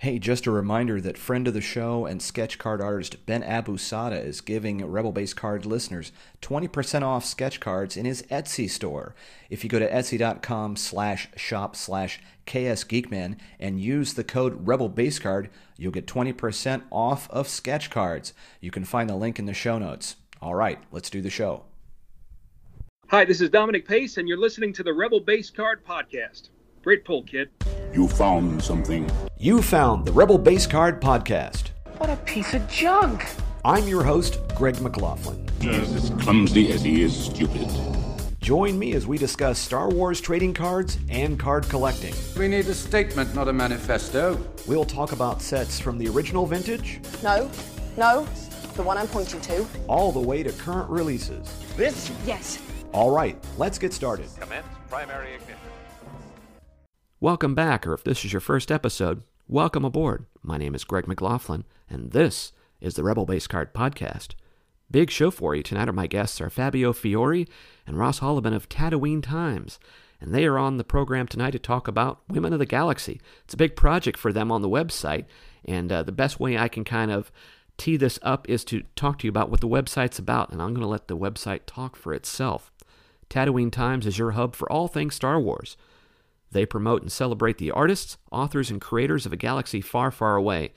Hey, just a reminder that friend of the show and sketch card artist Ben Abusada is giving Rebel Base Card listeners 20% off sketch cards in his Etsy store. If you go to etsy.com slash shop slash ksgeekman and use the code Rebel Base Card, you'll get 20% off of sketch cards. You can find the link in the show notes. All right, let's do the show. Hi, this is Dominic Pace, and you're listening to the Rebel Base Card Podcast. Great pull, kid. You found something. You found the Rebel Base Card Podcast. What a piece of junk. I'm your host, Greg McLaughlin. Just as clumsy as he is stupid. Join me as we discuss Star Wars trading cards and card collecting. We need a statement, not a manifesto. We'll talk about sets from the original vintage No, no, the one I'm pointing to. all the way to current releases. This? Yes. All right, let's get started. Commence primary ignition. Welcome back, or if this is your first episode, welcome aboard. My name is Greg McLaughlin, and this is the Rebel Base Card Podcast. Big show for you tonight. Are my guests are Fabio Fiori and Ross Hollebon of Tatooine Times, and they are on the program tonight to talk about Women of the Galaxy. It's a big project for them on the website, and uh, the best way I can kind of tee this up is to talk to you about what the website's about, and I'm going to let the website talk for itself. Tatooine Times is your hub for all things Star Wars. They promote and celebrate the artists, authors, and creators of a galaxy far, far away.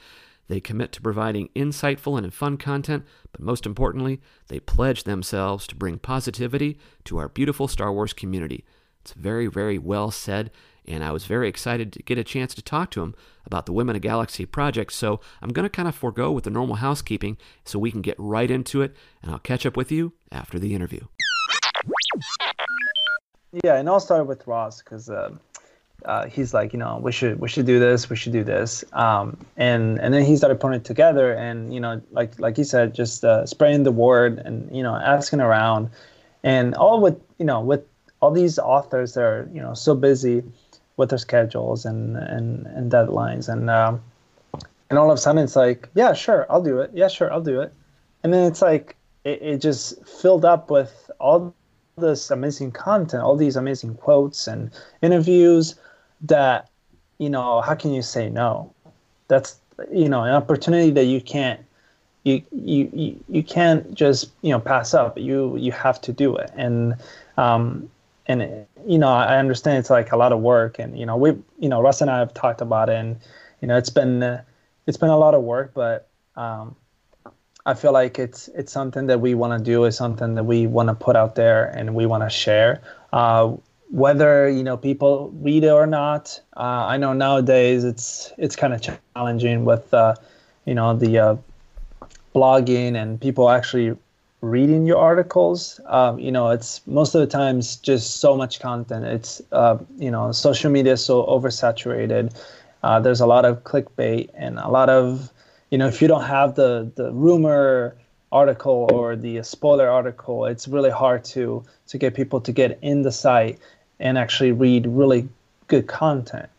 They commit to providing insightful and fun content, but most importantly, they pledge themselves to bring positivity to our beautiful Star Wars community. It's very, very well said, and I was very excited to get a chance to talk to them about the Women of Galaxy project. So I'm going to kind of forego with the normal housekeeping so we can get right into it, and I'll catch up with you after the interview. Yeah, and I'll start with Ross because uh, uh, he's like, you know, we should we should do this, we should do this, um, and and then he started putting it together, and you know, like like he said, just uh, spreading the word and you know, asking around, and all with you know with all these authors that are you know so busy with their schedules and and and deadlines, and um, and all of a sudden it's like, yeah, sure, I'll do it, yeah, sure, I'll do it, and then it's like it, it just filled up with all this amazing content, all these amazing quotes and interviews that, you know, how can you say no? That's, you know, an opportunity that you can't, you, you, you, can't just, you know, pass up. You, you have to do it. And, um, and, you know, I understand it's like a lot of work and, you know, we, you know, Russ and I have talked about it and, you know, it's been, uh, it's been a lot of work, but, um, I feel like it's it's something that we want to do. It's something that we want to put out there and we want to share. Uh, whether you know people read it or not, uh, I know nowadays it's it's kind of challenging with uh, you know the uh, blogging and people actually reading your articles. Um, you know, it's most of the times just so much content. It's uh, you know social media is so oversaturated. Uh, there's a lot of clickbait and a lot of you know if you don't have the the rumor article or the spoiler article it's really hard to to get people to get in the site and actually read really good content.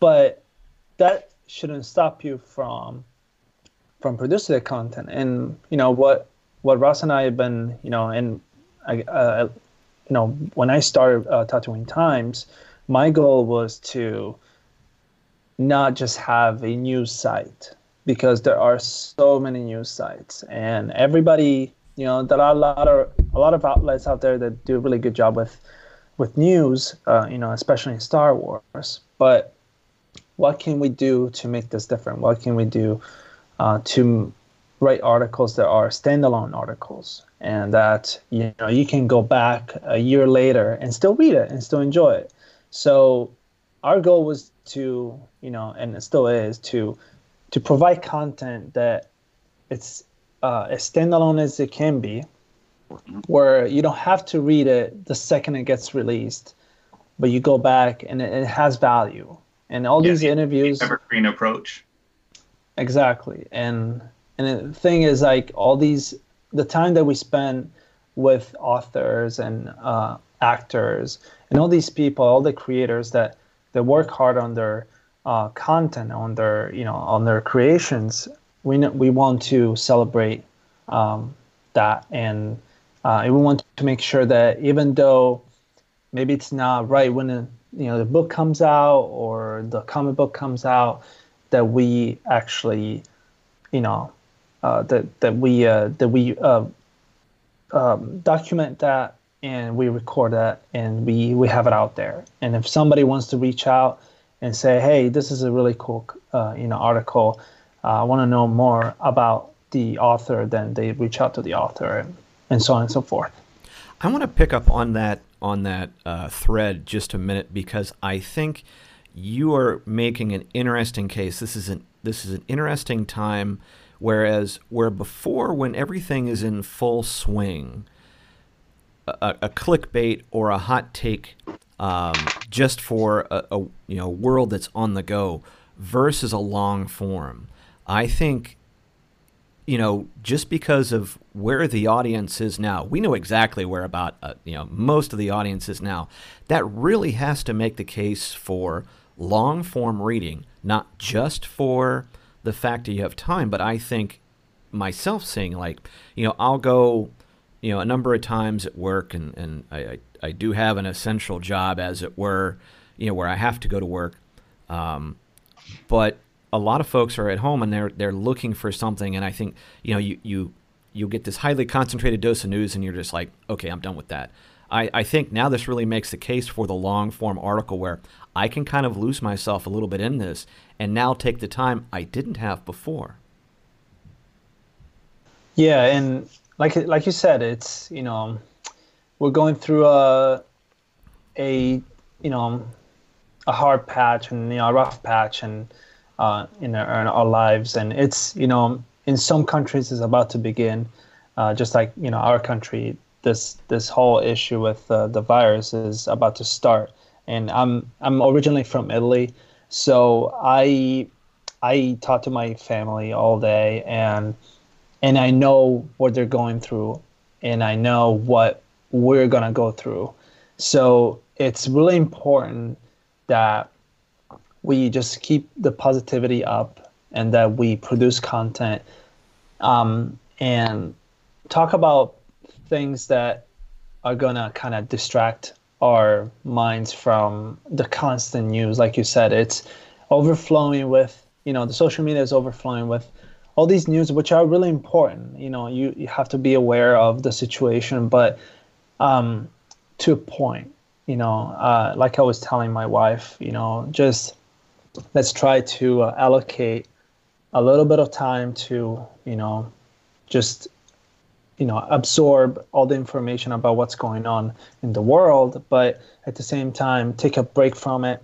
But that shouldn't stop you from from producing the content. And you know what what Ross and I have been you know and I uh, you know when I started uh, Tatooine Times my goal was to not just have a news site because there are so many news sites. And everybody you know there are a lot of a lot of outlets out there that do a really good job with with news uh, you know especially in star wars. But what can we do to make this different? What can we do uh, to write articles that are standalone articles and that you know you can go back a year later and still read it and still enjoy it? So our goal was to you know and it still is to to provide content that it's uh, as standalone as it can be, where you don't have to read it the second it gets released, but you go back and it, it has value. And all Yeah, these the- the interviews, evergreen approach. exactly. And and the thing is, like all these, the time that we spend with authors and uh, actors and all these people, all the creators that that work hard on their uh, content, on their you know on their creations, we we want to celebrate um, that, and uh, and we want to make sure that even though maybe it's not right when the you know the book comes out or the comic book comes out, that we actually, you know, uh, that that we uh, that we uh, um, document that and we record that and we we have it out there. And if somebody wants to reach out and say, hey, this is a really cool uh, you know article, uh, I want to know more about the author, then they reach out to the author and, and so on and so forth. I want to pick up on that on that uh, thread just a minute because I think you are making an interesting case. This is an this is an interesting time, whereas where before when everything is in full swing, a, a clickbait or a hot take um, just for a, a you know world that's on the go versus a long form. I think you know, just because of where the audience is now, we know exactly where about uh, you know most of the audience is now. That really has to make the case for long form reading, not just for the fact that you have time, but I think myself saying like, you know, I'll go, you know, a number of times at work, and and I I, I do have an essential job, as it were, you know, where I have to go to work, um, but a lot of folks are at home and they're they're looking for something, and I think you know you you you get this highly concentrated dose of news, and you're just like, okay, I'm done with that. I, I think now this really makes the case for the long form article where I can kind of lose myself a little bit in this and now take the time I didn't have before. Yeah, and like like you said, it's you know we're going through a a you know a hard patch and you know a rough patch and uh, in, our, in our lives. And it's, you know, in some countries is about to begin, uh, just like, you know, our country, this, this whole issue with uh, the virus is about to start. And I'm, I'm originally from Italy. So I, I talk to my family all day and, and I know what they're going through and I know what we're going to go through. So it's really important that we just keep the positivity up and that we produce content um, and talk about things that are going to kind of distract our minds from the constant news. Like you said it's overflowing with you know the social media is overflowing with all these news which are really important. You know you, you have to be aware of the situation but um, to a point you know uh, like i was telling my wife you know just let's try to uh, allocate a little bit of time to you know just you know absorb all the information about what's going on in the world but at the same time take a break from it.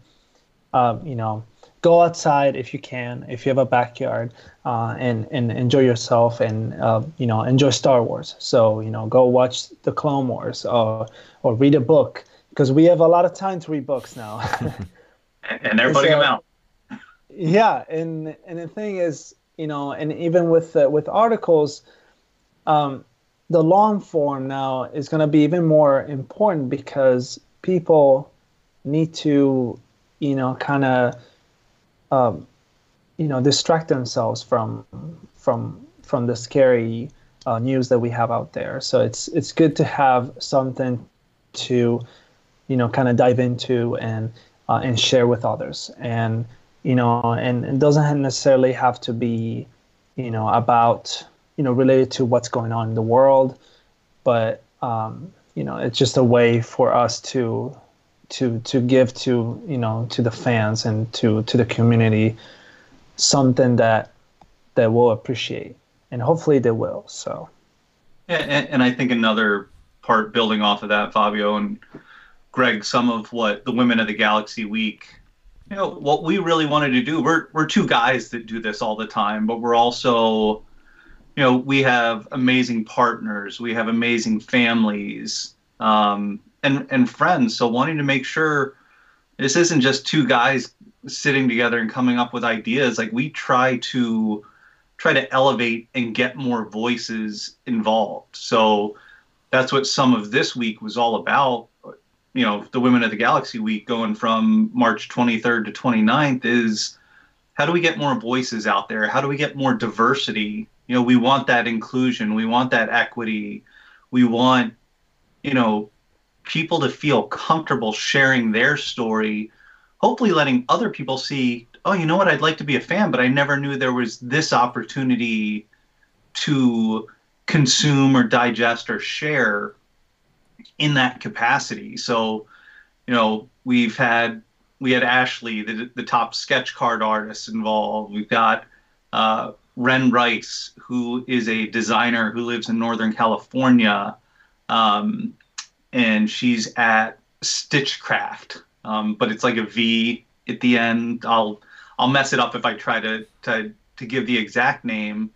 Um, you know go outside if you can if you have a backyard uh, and and enjoy yourself and uh, you know enjoy star wars. So you know go watch the clone wars or or read a book because we have a lot of time to read books now. And they're putting so, them out yeah and and the thing is you know and even with uh, with articles um, the long form now is going to be even more important because people need to you know kind of um, you know distract themselves from from from the scary uh, news that we have out there. So it's it's good to have something to you know kind of dive into and uh, and share with others. And you know, and it doesn't necessarily have to be, you know, about, you know, related to what's going on in the world, but, um, you know, it's just a way for us to, to, to give to, you know, to the fans and to, to the community something that, that will appreciate and hopefully they will. So. And, and I think another part building off of that, Fabio and Greg, some of what the Women of the Galaxy Week you know what we really wanted to do we're we're two guys that do this all the time but we're also you know we have amazing partners we have amazing families um, and and friends. So wanting to make sure this isn't just two guys sitting together and coming up with ideas. Like we try to try to elevate and get more voices involved. So that's what some of this week was all about you know the women of the galaxy week going from march 23rd to 29th is how do we get more voices out there? How do we get more diversity? You know we want that inclusion. We want that equity. We want you know people to feel comfortable sharing their story hopefully letting other people see oh, you know what? I'd like to be a fan, but I never knew there was this opportunity to consume or digest or share in that capacity. So, you know, we've had we had Ashley, the, the top sketch card artist involved. We've got uh, Ren Rice, who is a designer who lives in Northern California, um, and she's at Stitchcraft, um, but it's like a V at the end. I'll I'll mess it up if I try to to to give the exact name,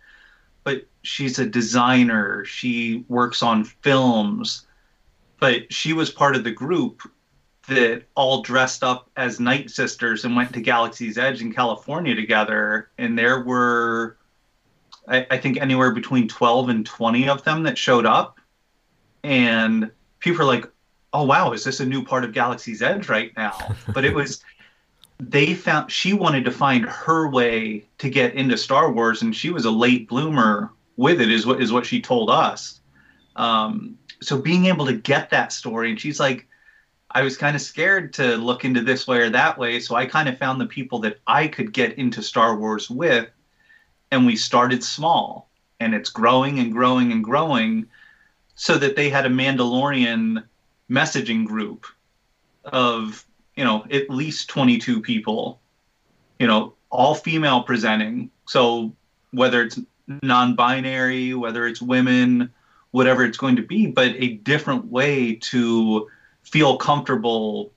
but she's a designer. She works on films, but she was part of the group that all dressed up as night sisters and went to Galaxy's Edge in California together. And there were, I, I, think, anywhere between 12 and 20 of them that showed up. And people are like, oh, wow, is this a new part of Galaxy's Edge right now? but it was, they found, she wanted to find her way to get into Star Wars. And she was a late bloomer with it, is what, is what she told us. Um, so being able to get that story, and she's like, I was kind of scared to look into this way or that way. So I kind of found the people that I could get into Star Wars with. And we started small. And it's growing and growing and growing so that they had a Mandalorian messaging group of, you know, at least 22 people, you know, all female presenting. So whether it's non binary, whether it's women, whatever it's going to be, but a different way to feel comfortable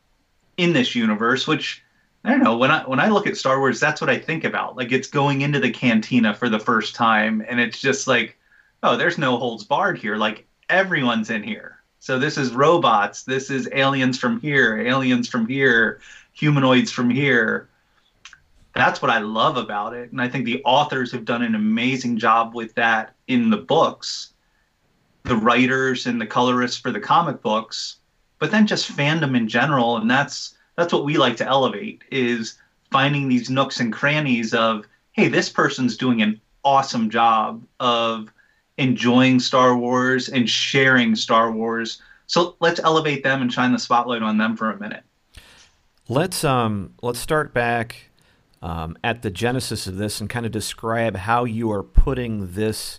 in this universe, which I don't know, when I when I look at Star Wars, that's what I think about. Like it's going into the cantina for the first time and it's just like, oh, there's no holds barred here. Like everyone's in here. So this is robots, this is aliens from here, aliens from here, humanoids from here. That's what I love about it. And I think the authors have done an amazing job with that in the books. The writers and the colorists for the comic books but then just fandom in general and that's that's what we like to elevate is finding these nooks and crannies of hey this person's doing an awesome job of enjoying star wars and sharing star wars. So let's elevate them and shine the spotlight on them for a minute. Let's um let's start back um, at the genesis of this and kind of describe how you are putting this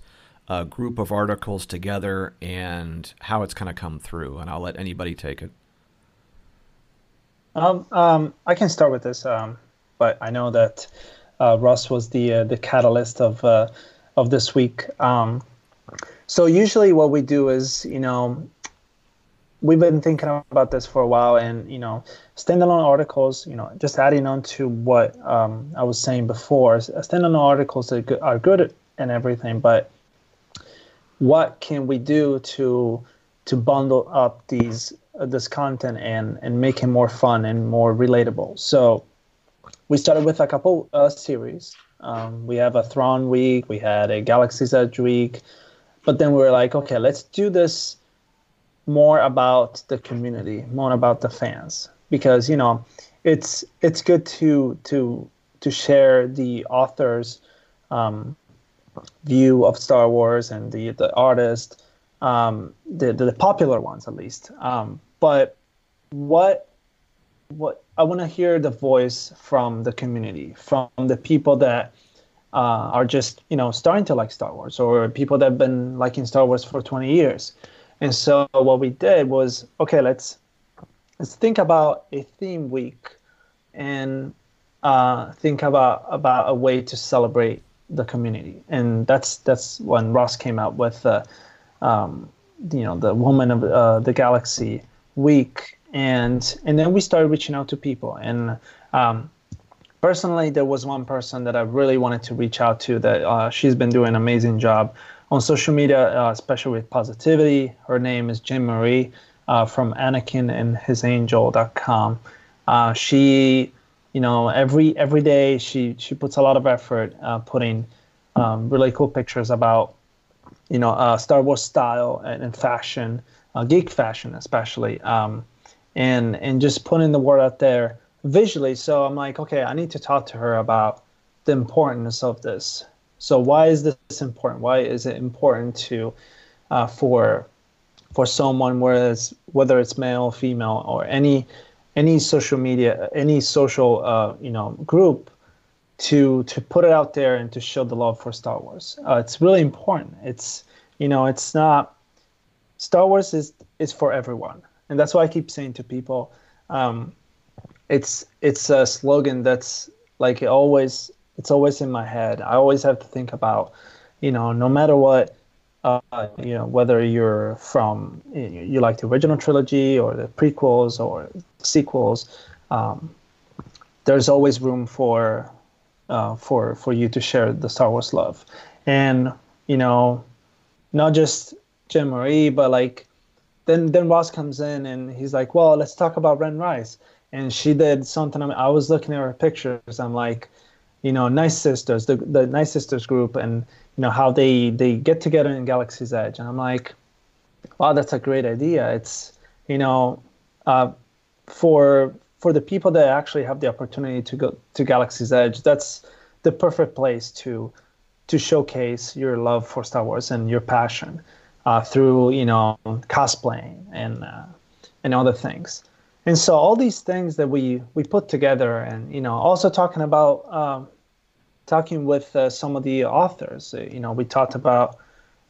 a group of articles together and how it's kind of come through. And I'll let anybody take it. Um, um, I can start with this, um, but I know that uh, Russ was the uh, the catalyst of uh, of this week. Um, so usually, what we do is, you know, we've been thinking about this for a while, and you know, standalone articles, you know, just adding on to what um, I was saying before, standalone articles are good, are good and everything, but what can we do to to bundle up these uh, this content and and make it more fun and more relatable? So we started with a couple uh, series. Um, we have a Thrawn week we had a galaxy's edge week but then we were like okay let's do this more about the community more about the fans because you know it's it's good to to to share the authors um, view of Star Wars and the the artist, um, the, the, popular ones at least. Um, but what what I want to hear the voice from the community, from the people that uh, are just you know starting to like Star Wars, or people that have been liking Star Wars for 20 years. And so what we did was okay, let's let's think about a theme week and uh, think about about a way to celebrate the community, and that's that's when Ross came out with the, um, you know, the Woman of uh, the Galaxy week, and and then we started reaching out to people, and um, personally, there was one person that I really wanted to reach out to that uh, she's been doing an amazing job on social media, uh, especially with positivity. Her name is Jen Marie uh, from Anakin and His Angel.com. Uh, she you know every every day she she puts a lot of effort uh, putting um, really cool pictures about you know uh, Star Wars style and, and fashion, uh, geek fashion especially, um, and and just putting the word out there visually. So I'm like, okay, I need to talk to her about the importance of this. So why is this important? Why is it important to uh, for for someone, whereas whether it's male, female, or any any social media, any social uh, you know group, to to put it out there and to show the love for Star Wars. Uh, it's really important. It's you know it's not Star Wars is is for everyone, and that's why I keep saying to people, um, it's it's a slogan that's like always it's always in my head. I always have to think about, you know, no matter what, uh, you know, whether you're from you like the original trilogy or the prequels or sequels, um, there's always room for uh, for for you to share the Star Wars love, and you know, not just Jen Marie, but like then then Ross comes in and he's like, well, let's talk about Ren Rice, and she did something. I, mean, I was looking at her pictures. I'm like, you know, Night Sisters, the the Night Sisters group, and you know how they they get together in Galaxy's Edge, and I'm like, wow, that's a great idea. It's you know, uh, for for the people that actually have the opportunity to go to Galaxy's Edge, that's the perfect place to to showcase your love for Star Wars and your passion uh, through you know cosplaying and uh, and other things. And so all these things that we we put together, and you know, also talking about um, talking with uh, some of the authors. Uh, you know, we talked about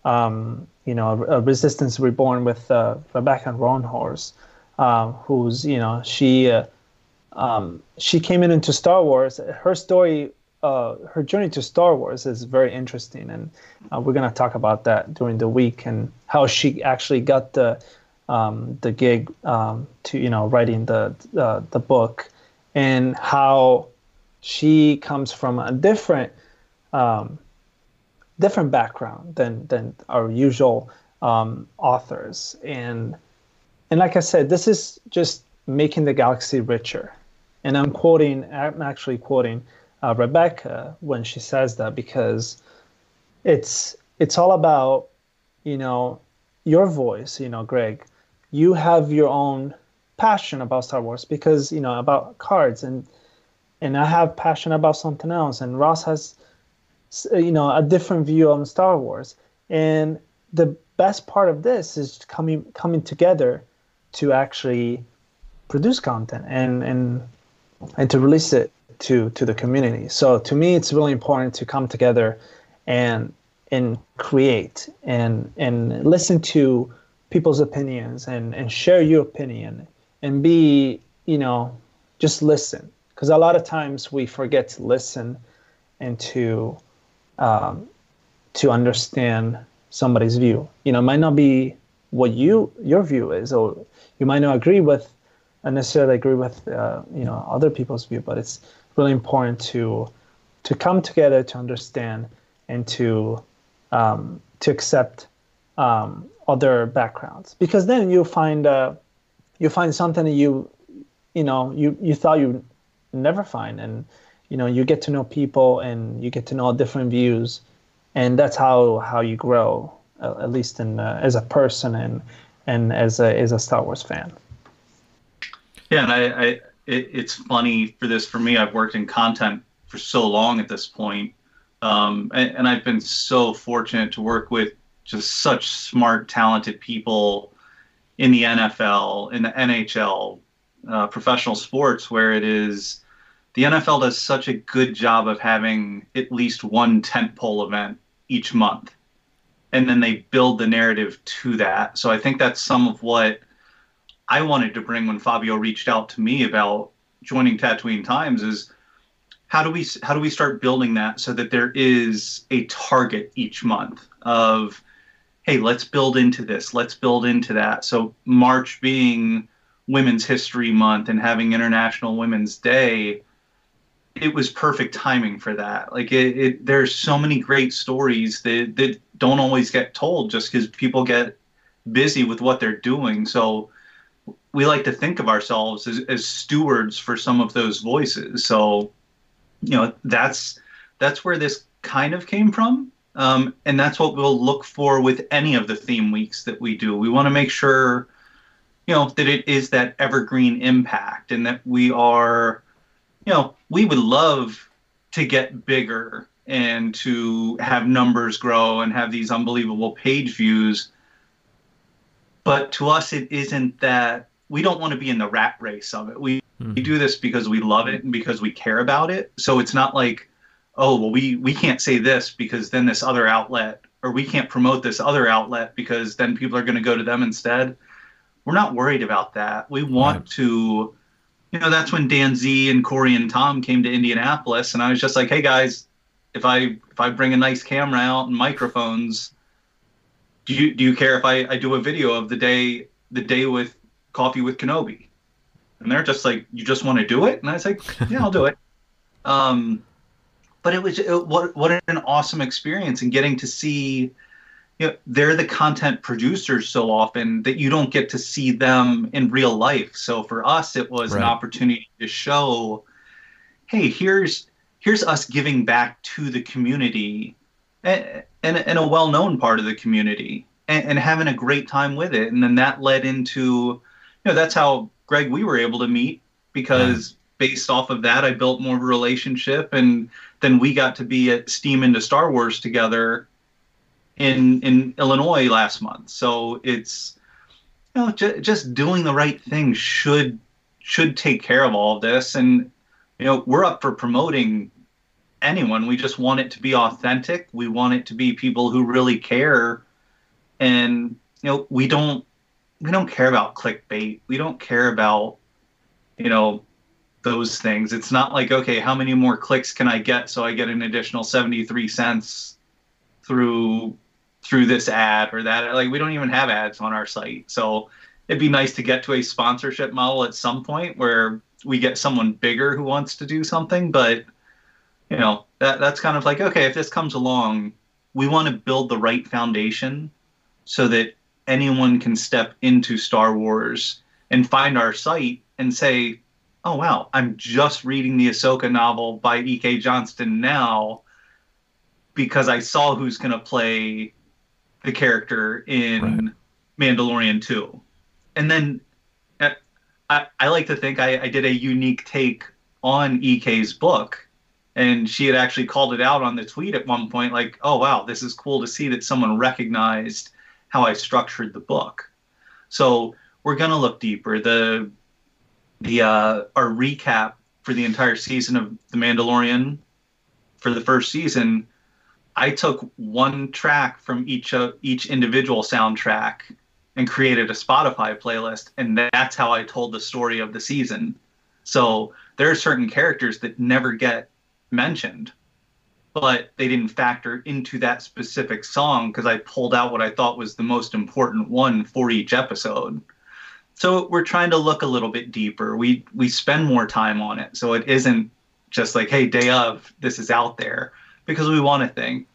um, you know a Resistance Reborn with uh, Rebecca Roanhorse, uh, who's you know she um, she came in into Star Wars. Her story, uh, her journey to Star Wars is very interesting, and uh, we're gonna talk about that during the week and how she actually got the um, the gig um, to you know writing the uh, the book, and how she comes from a different um, different background than than our usual um, authors, and and like I said, this is just making the galaxy richer and I'm quoting, I'm actually quoting uh, Rebecca when she says that because it's it's all about you know your voice. You know, Greg, you have your own passion about Star Wars because you know about cards and and I have passion about something else and Ross has you know a different view on Star Wars and the best part of this is coming coming together to actually produce content and and and to release it to to the community. So to me, it's really important to come together and and create and and listen to people's opinions and and share your opinion and be you know just listen because a lot of times we forget to listen and to um, to understand somebody's view. You know, might not be what you your view is, or you might not agree with I necessarily agree with uh, you know other people's view, but it's really important to to come together to understand and to um, to accept um, other backgrounds because then you find uh, you find something that you you know you you thought you never find and you know you get to know people and you get to know different views and that's how how you grow uh, at least in uh, as a person and and as a as a Star Wars fan. Yeah, and I, I it, it's funny for this for me. I've worked in content for so long at this point, um, and, and I've been so fortunate to work with just such smart, talented people in the NFL, in the NHL, uh, professional sports, where it is the NFL does such a good job of having at least one tentpole event each month, and then they build the narrative to that. So I think that's some of what I wanted to bring when Fabio reached out to me about joining Tatooine Times is how do we how do we start building that so that there is a target each month of hey let's build into this let's build into that so march being women's history month and having international women's day it was perfect timing for that like it, it there's so many great stories that, that don't always get told just because people get busy with what they're doing so we like to think of ourselves as, as stewards for some of those voices. So, you know, that's that's where this kind of came from. Um, and that's what we'll look for with any of the theme weeks that we do. We want to make sure, you know, that it is that evergreen impact and that we are, you know, we would love to get bigger and to have numbers grow and have these unbelievable page views. But to us, it isn't that we don't want to be in the rat race of it. We, mm-hmm. we do this because we love it and because we care about it. So it's not like oh well we we can't say this because then this other outlet or we can't promote this other outlet because then people are going to go to them instead. We're not worried about that. We want right. to, you know, that's when Dan Z and Corey and Tom came to Indianapolis, and I was just like, hey guys, if I if I bring a nice camera out and microphones, do you do you care if I, I do a video of the day the day with coffee with Kenobi? And they're just like, you just want to do it? And I was like, yeah, I'll do it. Um, but it was it, what what an awesome experience and getting to see you know, they're the content producers so often that you don't get to see them in real life. So for us, it was right. an opportunity to show, hey, here's here's us giving back to the community and, and, and a well-known part of the community and, and, having a great time with it. And then that led into, you know, that's how Greg we were able to meet because based off of that, I built more of a relationship, and then we got to be at Steam into Star Wars together in in Illinois last month. So it's you know j- just doing the right thing should should take care of all of this, and you know we're up for promoting anyone. We just want it to be authentic. We want it to be people who really care, and you know we don't we don't care about clickbait. We don't care about you know those things. It's not like, okay, how many more clicks can I get so I get an additional 73 cents through through this ad or that. Like we don't even have ads on our site. So it'd be nice to get to a sponsorship model at some point where we get someone bigger who wants to do something, but you know, that that's kind of like, okay, if this comes along, we want to build the right foundation so that anyone can step into Star Wars and find our site and say, oh wow, I'm just reading the Ahsoka novel by E.K. Johnston now because I saw who's going to play the character in right. Mandalorian 2. And then uh, I, I like to think I, I did a unique take on EK's book. And she had actually called it out on the tweet at one point, like, oh, wow, this is cool to see that someone recognized how I structured the book. So we're going to look deeper. The the uh, our recap for the entire season of The Mandalorian for the first season, I took one track from each of each individual soundtrack and created a Spotify playlist, and that's how I told the story of the season. So there are certain characters that never get mentioned, but they didn't factor into that specific song because I pulled out what I thought was the most important one for each episode so we're trying to look a little bit deeper. We we spend more time on it, so it isn't just like, hey, day of, this is out there, because we want to think.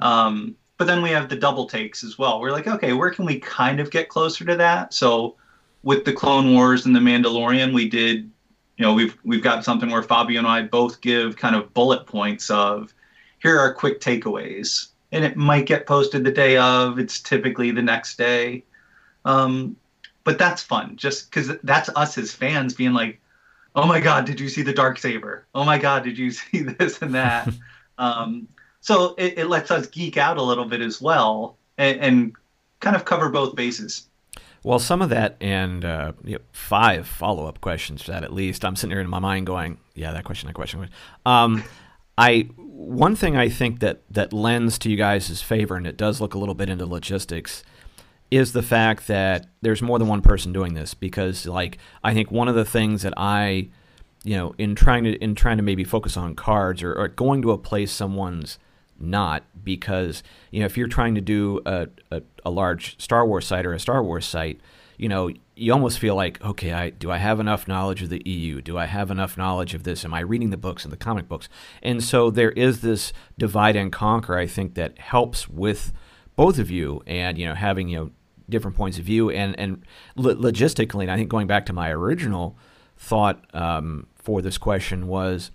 Um, but then we have the double takes as well. We're like, okay, where can we kind of get closer to that? So with the Clone Wars and the Mandalorian, we did, you know, we've we've got something where Fabio and I both give kind of bullet points of here are quick takeaways, and it might get posted the day of. It's typically the next day. Um, but that's fun just because that's us as fans being like oh my god did you see the dark saber oh my god did you see this and that um, so it, it, lets us geek out a little bit as well and, and kind of cover both bases well, some of that and uh, you know, five follow up questions to that at least. I'm sitting here in my mind going, yeah, that question, that question. Um, I one thing I think that that lends to you guys' favor, and it does look a little bit into logistics, is the fact that there's more than one person doing this because like I think one of the things that I you know in trying to in trying to maybe focus on cards or, or going to a place someone's not because you know if you're trying to do a, a, a, large Star Wars site or a Star Wars site you know you almost feel like okay I do I have enough knowledge of the EU do I have enough knowledge of this? Am I reading the books and the comic books? And so there is this divide and conquer I think that helps with both of you and you know having you know different points of view. And and logistically and i think going back to my original thought um, for this question was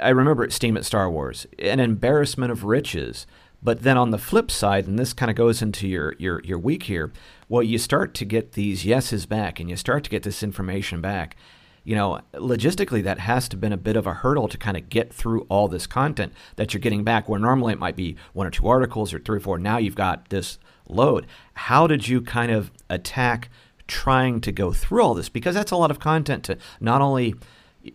i remember at steam at star wars an embarrassment of riches. But then on the flip side and this kind of goes into your your your week here well you start to get these yeses back and you start to get this information back. You know, logistically, that has to have been a bit of a hurdle to kind of get through all this content that you're getting back, where normally it might be one or two articles or three or four. Now you've got this load. How did you kind of attack trying to go through all this? Because that's a lot of content to not only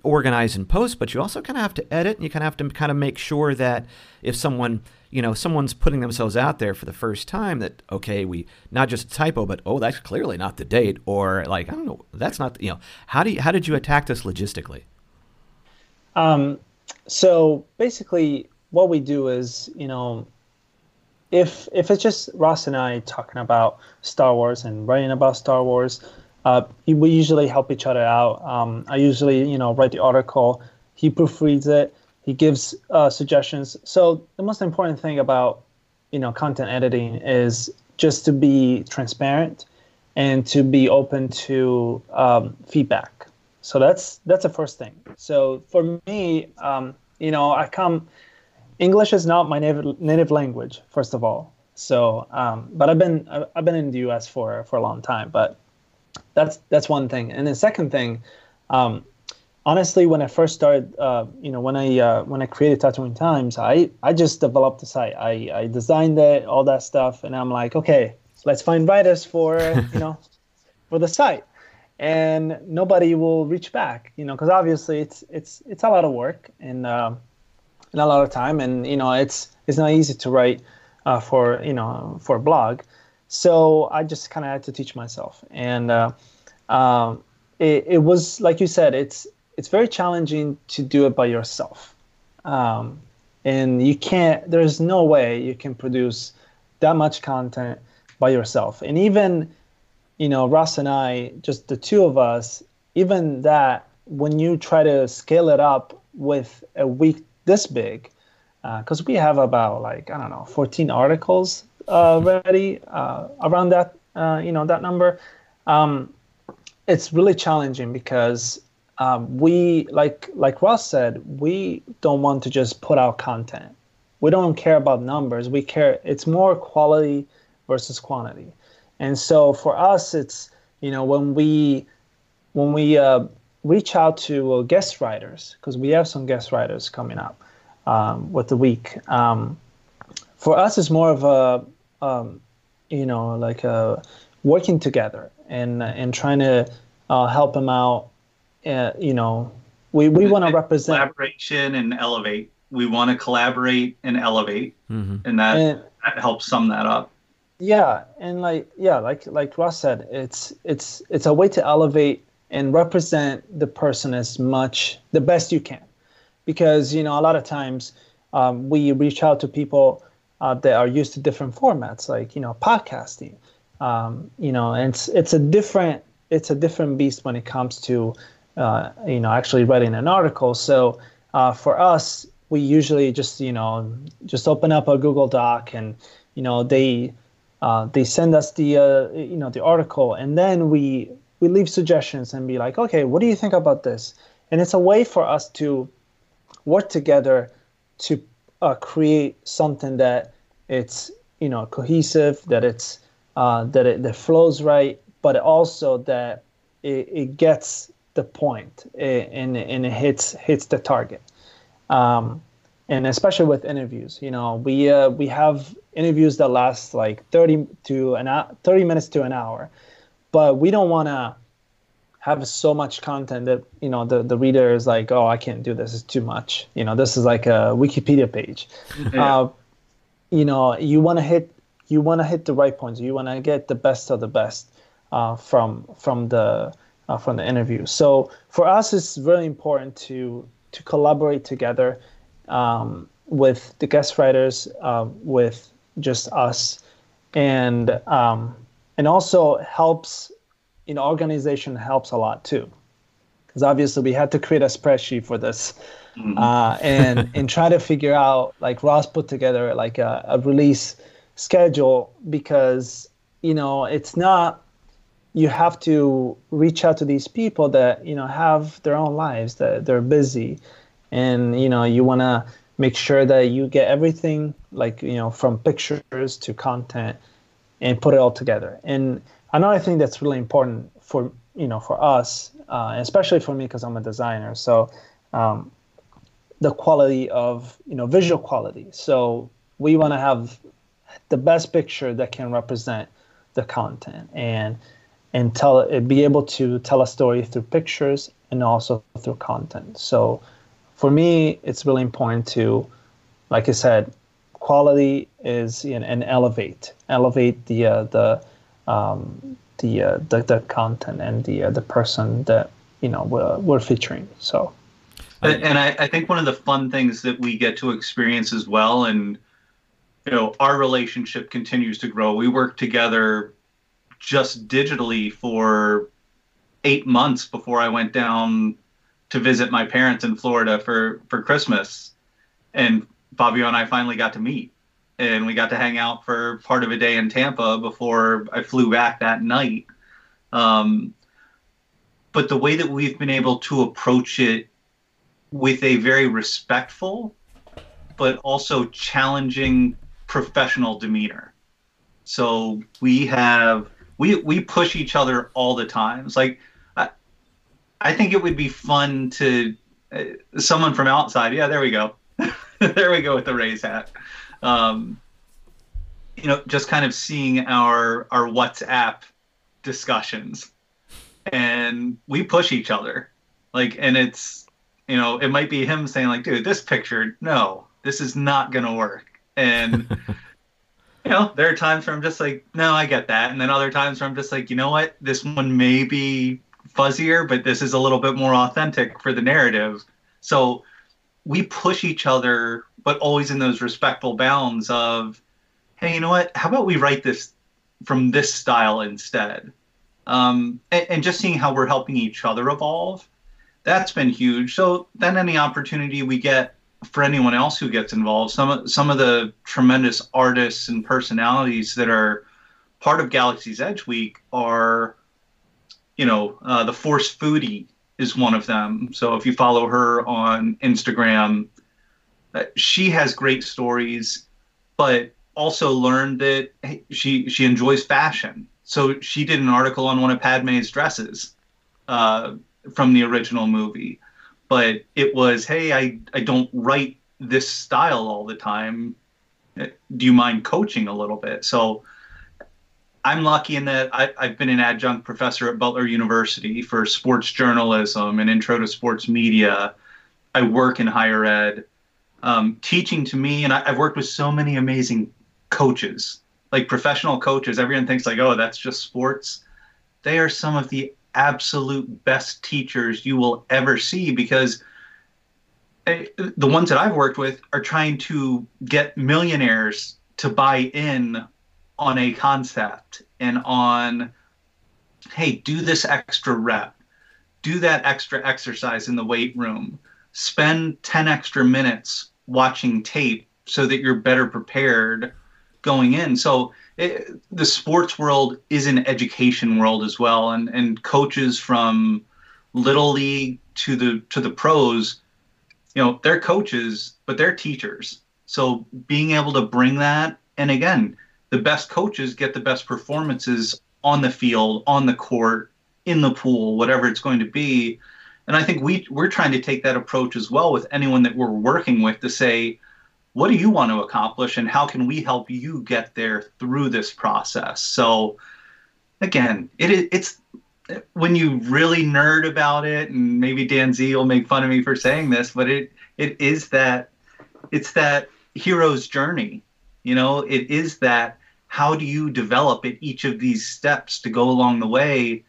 organize and post, but you also kind of have to edit and you kind of have to kind of make sure that if someone, you know, someone's putting themselves out there for the first time that, okay, we not just a typo, but oh, that's clearly not the date or like, I don't know, that's not, you know, how do you, how did you attack this logistically? Um, so basically what we do is, you know, if, if it's just Ross and I talking about Star Wars and writing about Star Wars, uh, we usually help each other out. Um, I usually, you know, write the article. He proofreads it. He gives uh, suggestions. So the most important thing about, you know, content editing is just to be transparent and to be open to um, feedback. So that's that's the first thing. So for me, um, you know, I come. English is not my native native language, first of all. So, um, but I've been I've been in the U.S. for for a long time. But that's that's one thing. And the second thing, um, honestly, when I first started, uh, you know, when I uh, when I created Tatooine Times, I I just developed the site. I I designed it, all that stuff, and I'm like, okay, let's find writers for you know for the site, and nobody will reach back, you know, because obviously it's it's it's a lot of work and uh, a lot of time, and you know, it's it's not easy to write uh, for you know for a blog. So I just kind of had to teach myself, and uh, um, it, it, was like you said, it's it's very challenging to do it by yourself, um, and you can't. There's no way you can produce that much content by yourself, and even you know Ross and I, just the two of us, even that when you try to scale it up with a week this big, because uh, we have about like I don't know 14 articles already uh, around that uh, you know that number. Um, it's really challenging because um, we like like Ross said, we don't want to just put out content. We don't care about numbers. We care. It's more quality versus quantity. And so for us, it's you know when we when we uh, reach out to uh, guest writers because we have some guest writers coming up um, with the week. Um, for us, it's more of a um, you know, like uh, working together and and trying to uh, help them out. Uh, you know, we, we want to represent collaboration and elevate. We want to collaborate and elevate, mm-hmm. and that and, that helps sum that up. Yeah, and like yeah, like like Ross said, it's it's it's a way to elevate and represent the person as much the best you can, because you know a lot of times um, we reach out to people uh, that are used to different formats, like you know podcasting. Um, you know, and it's it's a different it's a different beast when it comes to uh, you know actually writing an article. So uh, for us, we usually just you know just open up a Google Doc and you know they uh, they send us the uh, you know the article and then we we leave suggestions and be like, okay, what do you think about this? And it's a way for us to work together to uh, create something that it's you know cohesive, that it's uh, that it that flows right, but also that it, it gets the point and and it hits hits the target. Um, and especially with interviews, you know, we uh, we have interviews that last like 30 to an hour, 30 minutes to an hour, but we don't want to have so much content that you know the, the reader is like oh i can't do this. It's too much. You know this is like a wikipedia page. Yeah. uh, you know you want to hit you want to hit the right points. You want to get the best of the best uh, from from the uh, from the interview. So for us it's really important to to collaborate together um, with the guest writers uh, with just us. And um, and also helps in organization helps a lot too, because obviously we had to create a spreadsheet for this, mm-hmm. uh, and and try to figure out like Ross put together like a, a release schedule because you know it's not you have to reach out to these people that you know have their own lives that they're busy. And you know you want to make sure that you get everything like you know from pictures to content and put it all together and another thing that's really important for you know for us, uh, especially for me because I'm a designer. So um, the quality of you know visual quality. So we want to have the best picture that can represent the content and and tell it be able to tell a story through pictures and also through content. So for me, it's really important to, like I said, quality is in and elevate, elevate the uh, the um, the, uh, the the content and the uh, the person that you know we're, we're featuring. So. And I, I think one of the fun things that we get to experience as well, and you know, our relationship continues to grow. We work together just digitally for eight months before I went down to visit my parents in Florida for for Christmas, and Fabio and I finally got to meet, and we got to hang out for part of a day in Tampa before I flew back that night. Um, but the way that we've been able to approach it with a very respectful, but also challenging professional demeanor. So we have we we push each other all the time. It's like I think it would be fun to uh, someone from outside. Yeah, there we go. there we go with the Rays hat. Um, you know, just kind of seeing our our WhatsApp discussions, and we push each other. Like, and it's you know, it might be him saying like, "Dude, this picture, no, this is not gonna work," and. you know, there are times where I'm just like, no, I get that. And then other times where I'm just like, you know what, this one may be fuzzier, but this is a little bit more authentic for the narrative. So we push each other, but always in those respectful bounds of, hey, you know what? How about we write this from this style instead? Um, and, and just seeing how we're helping each other evolve, that's been huge. So then any opportunity we get for anyone else who gets involved, some of, some of the tremendous artists and personalities that are part of Galaxy's Edge Week are you know, uh, the Force Foodie is one of them. So if you follow her on Instagram, uh, she has great stories, but also learned that she she enjoys fashion. So she did an article on one of Padme's dresses uh, from the original movie, but it was, hey, I I don't write this style all the time. Uh, do you mind coaching a little bit? So I'm lucky in that I, have been an adjunct professor at Butler University for sports journalism and intro to sports media. I work in higher ed. Um, teaching to me, and I, I've worked with so many amazing coaches, like professional coaches. Everyone thinks like, oh, that's just sports. They are some of the absolute best teachers you will ever see because eh, the ones that I've worked with are trying to get millionaires to buy in on a concept and on hey do this extra rep do that extra exercise in the weight room spend 10 extra minutes watching tape so that you're better prepared going in. So it, the sports world is an education world as well and and coaches from little league to the to the pros you know they're coaches but they're teachers. So being able to bring that and again the best coaches get the best performances on the field, on the court, in the pool, whatever it's going to be. And I think we we're trying to take that approach as well with anyone that we're working with to say, what do you want to accomplish and how can we help you get there through this process? So again, it it's when you really nerd about it, and maybe Dan Z will make fun of me for saying this, but it it is that it's that hero's journey. You know, it is that how do you develop at each of these steps to go along the way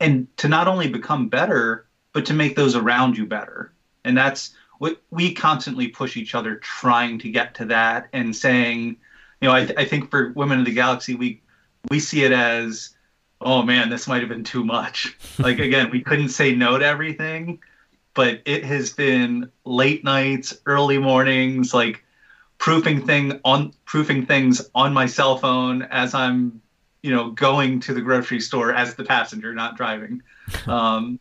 and to not only become better but to make those around you better. And that's what we constantly push each other trying to get to that and saying you know i, th- I think for women of the galaxy we we see it as oh man this might have been too much. Like again we couldn't say no to everything but it has been late nights early mornings like proofing thing on proofing things on my cell phone as I'm, you know, going to the grocery store as the passenger, not driving. Um,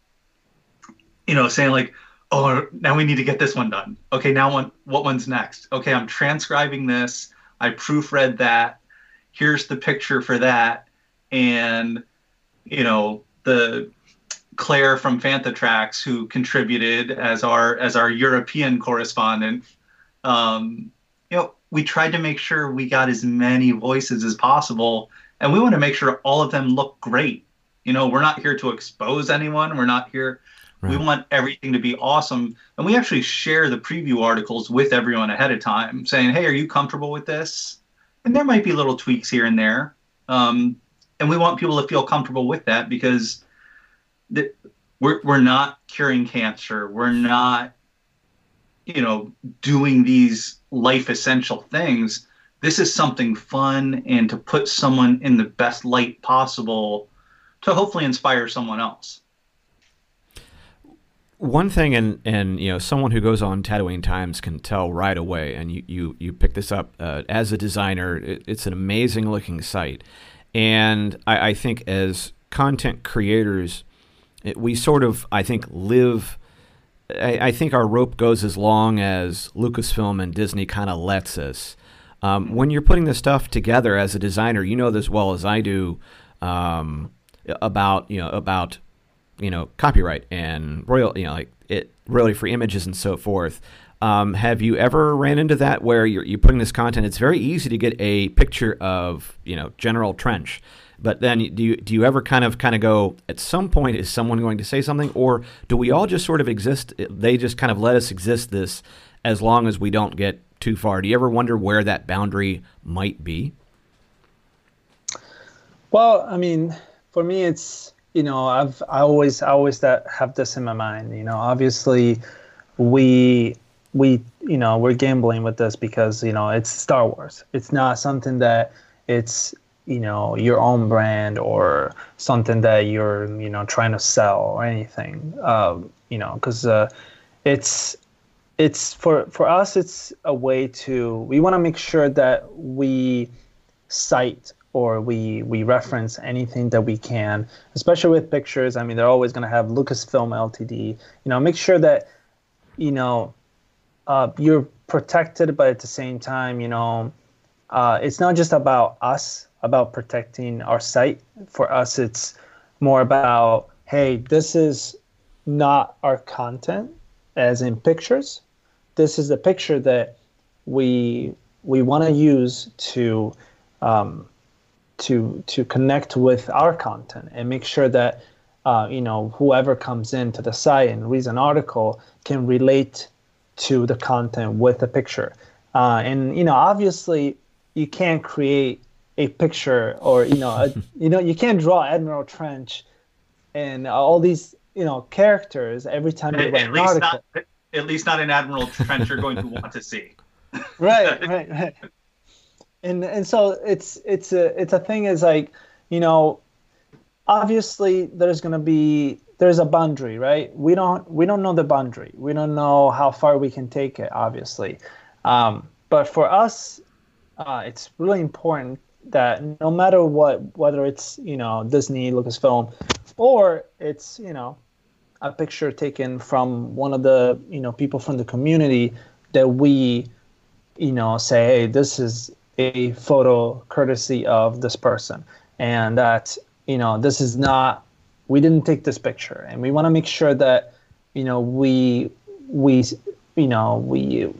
you know, saying like, oh, now we need to get this one done. Okay, now what what one's next? Okay, I'm transcribing this. I proofread that. Here's the picture for that, and you know the Claire from Fantha Tracks who contributed as our as our European correspondent. Um, you know, we tried to make sure we got as many voices as possible, and we want to make sure all of them look great. You know, we're not here to expose anyone. We're not here. Right. We want everything to be awesome. And we actually share the preview articles with everyone ahead of time saying, hey, are you comfortable with this? And there might be little tweaks here and there. Um, and we want people to feel comfortable with that because th- we're, we're not curing cancer. We're not, you know, doing these life essential things. This is something fun and to put someone in the best light possible to hopefully inspire someone else one thing and and you know someone who goes on Tatooine Times can tell right away and you you, you pick this up uh, as a designer it, it's an amazing looking site and I, I think as content creators it, we sort of I think live I, I, think our rope goes as long as Lucasfilm and Disney kind of lets us um, when you're putting this stuff together as a designer you know this well as I do um, about you know about you know copyright and royal you know like it royalty free images and so forth. Um, have you ever ran into that where you're, you're putting this content? It's very easy to get a picture of you know General Trench, but then do you do you ever kind of kind of go at some point is someone going to say something, or do we all just sort of exist? They just kind of let us exist this as long as we don't get too far. Do you ever wonder where that boundary might be? Well, I mean, for me, it's you know, I've I always I always that have this in my mind. You know, obviously, we we you know we're gambling with this because you know it's Star Wars. It's not something that it's you know your own brand or something that you're you know trying to sell or anything. Uh, you know, because uh, it's it's for for us it's a way to we want to make sure that we cite or we we reference anything that we can, especially with pictures. I mean, they're always going to have Lucasfilm Ltd. You know, make sure that you know uh, you're protected, but at the same time, you know, uh, it's not just about us about protecting our site. For us, it's more about hey, this is not our content, as in pictures. This is the picture that we we want to use to um, to to connect with our content and make sure that uh, you know whoever comes into the site and reads an article can relate to the content with the picture. Uh, and you know, obviously, you can't create a picture or you know, a, you know, you can't draw Admiral Trench and all these you know characters every time you write an article. Not, at least not an Admiral Trench you're going to want to see. right, right, right and and so it's it's a it's a thing is like you know obviously there's going to be there's a boundary right we don't we don't know the boundary we don't know how far we can take it obviously um, but for us uh, it's really important that no matter what whether it's you know disney lucasfilm or it's you know a picture taken from one of the you know people from the community that we you know say hey this is a photo courtesy of this person. And that you know this is not we didn't take this picture. And we want to make sure that you know we we you know we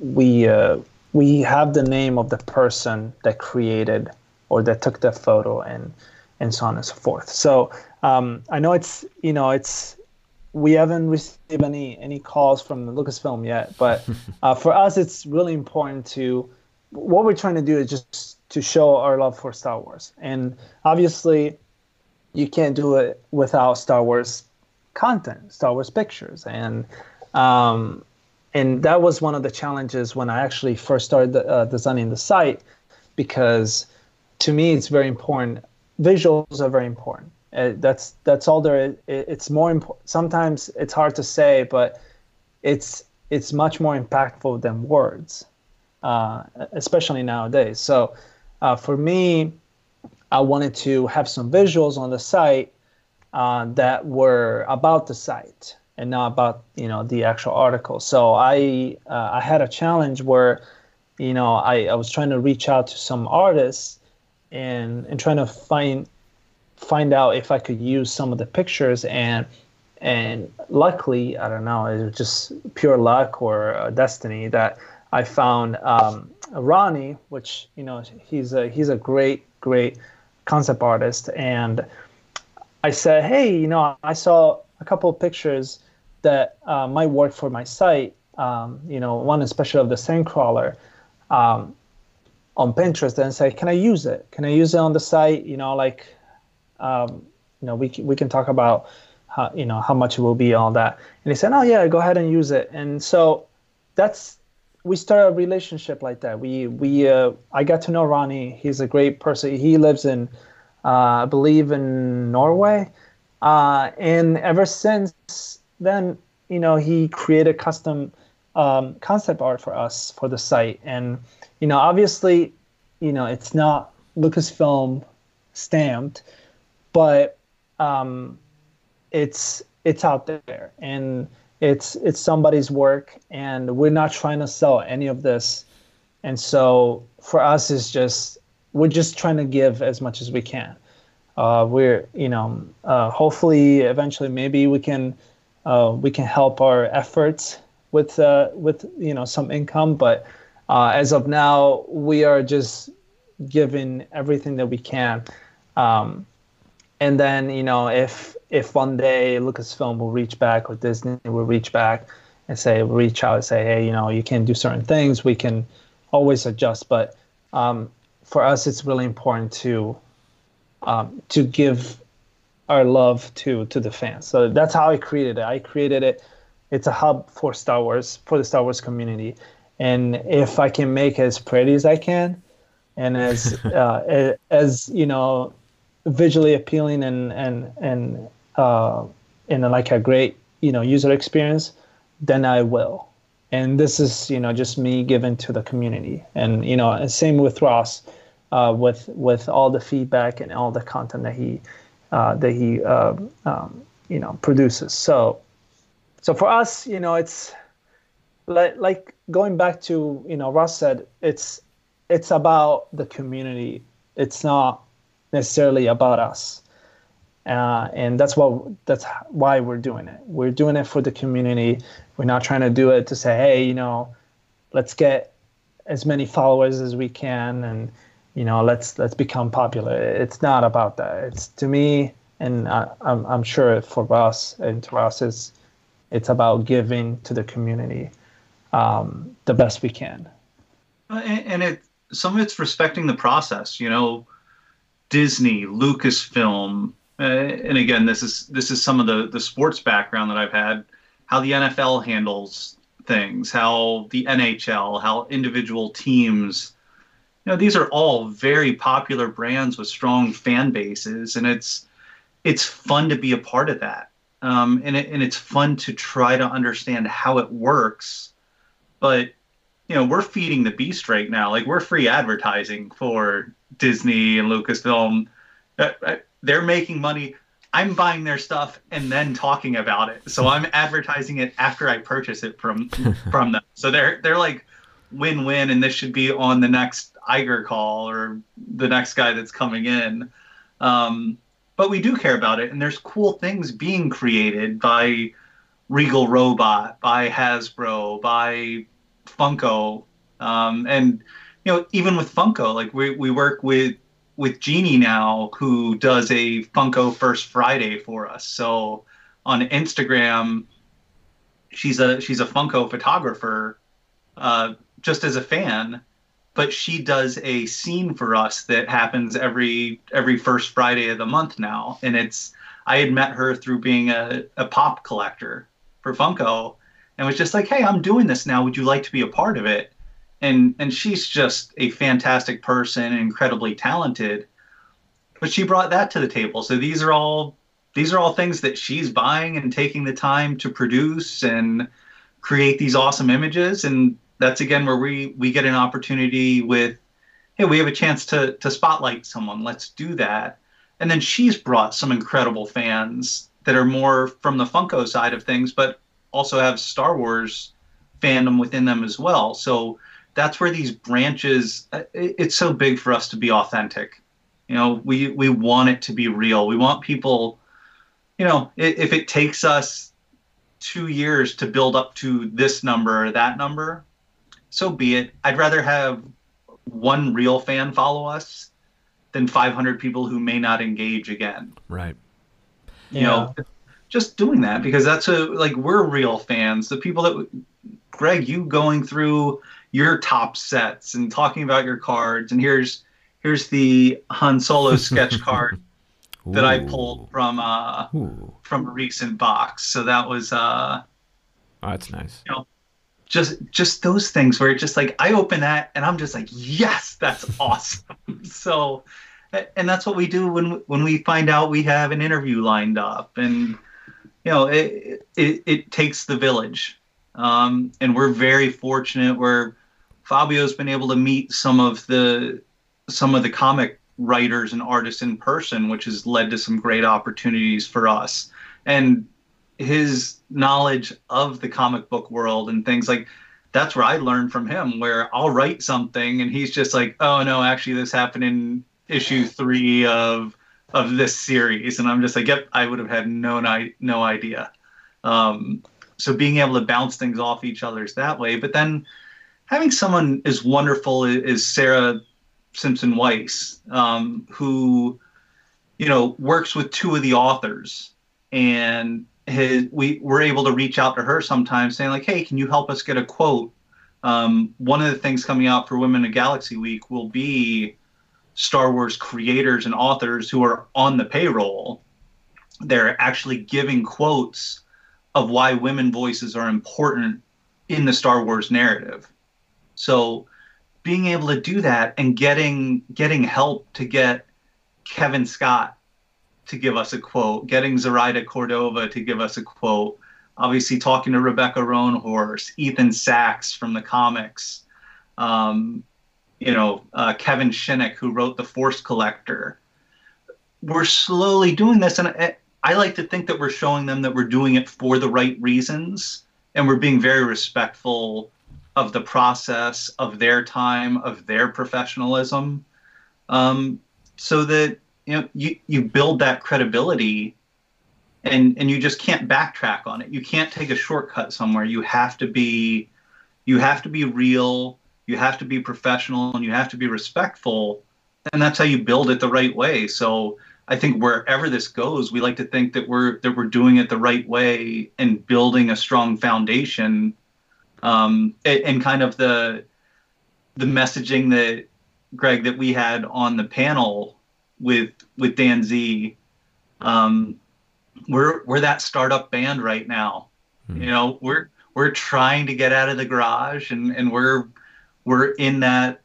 we uh, we have the name of the person that created or that took the photo and and so on and so forth so um, i know it's you know it's we haven't received any any calls from lucasfilm yet but uh, for us it's really important to what we're trying to do is just to show our love for Star Wars. And obviously, you can't do it without Star Wars content, Star Wars pictures, and um, and that was one of the challenges when I actually first started uh, designing the site, because to me it's very important. Visuals are very important. Uh, that's that's all there is. It's more important. Sometimes it's hard to say, but it's it's much more impactful than words uh, especially nowadays. So uh, for me, I wanted to have some visuals on the site uh, that were about the site and not about you know the actual article. So I uh, I had a challenge where you know I, I was trying to reach out to some artists and and trying to find find out if I could use some of the pictures and and luckily I don't know it was just pure luck or uh, destiny that I found um, Ronnie, which you know he's a he's a great great concept artist, and I said, hey, you know, I saw a couple of pictures that uh, might work for my site. Um, you know, one especially of the Sandcrawler um, on Pinterest, and say, can I use it? Can I use it on the site? You know, like, um, you know, we we can talk about how you know how much it will be, all that. And he said, oh yeah, go ahead and use it. And so that's we started a relationship like that. We we uh, I got to know Ronnie. He's a great person. He lives in uh, I believe in Norway, uh, and ever since then, you know, he created custom um, concept art for us for the site. And you know, obviously, you know, it's not Lucasfilm stamped, but um, it's it's out there. And it's it's somebody's work and we're not trying to sell any of this. And so for us it's just we're just trying to give as much as we can. Uh, we're you know uh, hopefully eventually maybe we can uh, we can help our efforts with uh, with you know some income but uh, as of now we are just giving everything that we can. Um, and then you know if if one day Lucasfilm will reach back or Disney will reach back and say reach out and say hey you know you can do certain things we can always adjust. But um, for us it's really important to um, to give our love to to the fans. So that's how I created it. I created it it's a hub for Star Wars for the Star Wars community. And if I can make as pretty as I can and as uh, as you know visually appealing and and and uh, and like a great you know user experience, then I will. And this is you know just me giving to the community, and you know same with Ross, uh, with with all the feedback and all the content that he that he uh, um, you know produces. So so for us, you know, it's like like going back to you know Russ said, it's it's about the community. It's not necessarily about us. Uh, and that's what that's why we're doing it. We're doing it for the community. We're not trying to do it to say, hey, you know, let's get as many followers as we can, and you know, let's let's become popular. It's not about that. It's to me, and I, am I'm, I'm sure for us and to us, it's it's about giving to the community um, the best we can. And, and it some of it's respecting the process. You know, Disney, Lucasfilm, uh, and again, this is this is some of the the sports background that I've had. How the NFL handles things, how the NHL, how individual teams. You know, these are all very popular brands with strong fan bases, and it's it's fun to be a part of that. Um, and it, and it's fun to try to understand how it works. But you know, we're feeding the beast right now. Like we're free advertising for Disney and Lucasfilm. Uh, uh, they're making money. I'm buying their stuff and then talking about it. So I'm advertising it after I purchase it from from them. So they're they're like win-win, and this should be on the next Iger call or the next guy that's coming in. Um, but we do care about it, and there's cool things being created by Regal Robot, by Hasbro, by Funko, um, and you know, even with Funko, like we, we work with with Jeannie now, who does a Funko First Friday for us. So on Instagram, she's a she's a Funko photographer, uh, just as a fan, but she does a scene for us that happens every every first Friday of the month now, and it's I had met her through being a, a pop collector for Funko, and was just like, hey, I'm doing this now. Would you like to be a part of it? and and she's just a fantastic person, incredibly talented. But she brought that to the table. So these are all these are all things that she's buying and taking the time to produce and create these awesome images. And that's again where we we get an opportunity with, hey, we have a chance to to spotlight someone. Let's do that. And then she's brought some incredible fans that are more from the Funko side of things, but also have Star Wars fandom within them as well. So that's where these branches uh, it's so big for us to be authentic you know we we want it to be real we want people you know if it takes us two years to build up to this number or that number so be it i'd rather have one real fan follow us than 500 people who may not engage again right you yeah. know just doing that because that's a like we're real fans. The people that Greg, you going through your top sets and talking about your cards, and here's here's the Han Solo sketch card that I pulled from uh Ooh. from a recent box. So that was uh Oh, that's nice. you know just just those things where it's just like I open that and I'm just like yes that's awesome. So and that's what we do when when we find out we have an interview lined up and you know it it, it takes the village. Um, and we're very fortunate where Fabio's been able to meet some of the some of the comic writers and artists in person which has led to some great opportunities for us. And his knowledge of the comic book world and things like that's where I learned from him where I'll write something and he's just like oh no actually this happened in issue 3 of of this series. And I'm just like yep I would have had no no idea. Um, so being able to bounce things off each other's that way but then having someone as wonderful as Sarah Simpson Weiss um, who you know works with two of the authors and his, we were able to reach out to her sometimes saying like hey can you help us get a quote? Um, one of the things coming out for women of galaxy week will be star wars creators and authors who are on the payroll. They're actually giving quotes of why women voices are important in the star wars narrative. So being able to do that and getting getting help to get Cavan Scott to give us a quote, getting Zoraida Cordova to give us a quote, obviously talking to Rebecca Roanhorse, Ethan Sacks from the comics, um, you know, uh, Kevin Shinick, who wrote The Force Collector. We're slowly doing this, and I, I like to think that we're showing them that we're doing it for the right reasons, and we're being very respectful of the process, of their time, of their professionalism, um, so that you know you, you build that credibility and and you just can't backtrack on it. You can't take a shortcut somewhere. You have to be you have to be real you have to be professional and you have to be respectful and that's how you build it the right way. So i think wherever this goes we like to think that we're that we're doing it the right way and building a strong foundation um and, kind of the the messaging that greg that we had on the panel with with Dan Z. Um, we're we're that startup band right now. Hmm. You know, we're we're trying to get out of the garage and and we're we're in that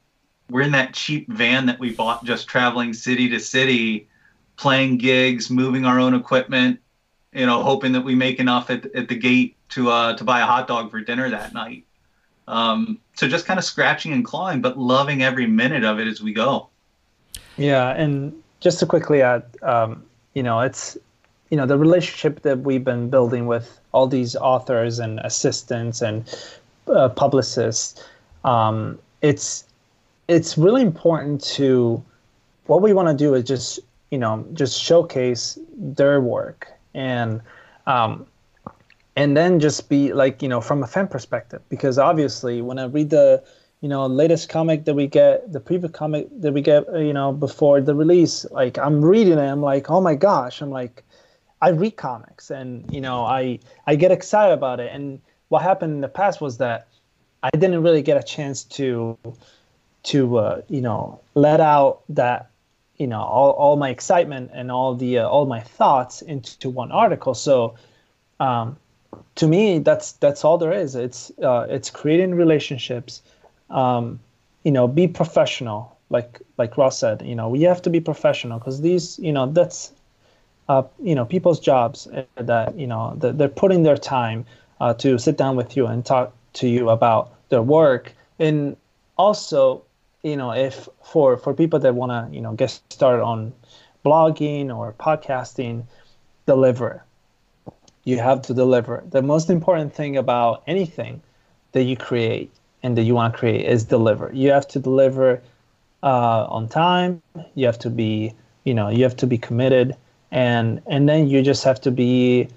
we're in that cheap van that we bought just traveling city to city playing gigs moving our own equipment you know hoping that we make enough at, at the gate to uh to buy a hot dog for dinner that night um so just kind of scratching and clawing but loving every minute of it as we go Yeah, and just to quickly add, um, you know, it's you know the relationship that we've been building with all these authors and assistants and uh, publicists. Um, it's it's really important to what we want to do is just you know just showcase their work and um, and then just be like you know from a fan perspective because obviously when I read the you know latest comic that we get the preview comic that we get you know before the release like i'm reading it i'm like oh my gosh i'm like i read comics and you know i i get excited about it. And what happened in the past was that i didn't really get a chance to to uh, you know let out that you know all, all my excitement and all the uh, all my thoughts into one article. So um, to me that's that's all there is. It's uh, it's creating relationships um, you know, be professional. Like like Ross said, you know, we have to be professional because these, you know, that's, uh, you know, people's jobs that you know that they're putting their time uh, to sit down with you and talk to you about their work, and also, you know, if for for people that want to, you know, get started on blogging or podcasting, deliver. You have to deliver. The most important thing about anything that you create and that you want to create is deliver. You have to deliver uh, on time. You have to be, you know, you have to be committed, and and then you just have to be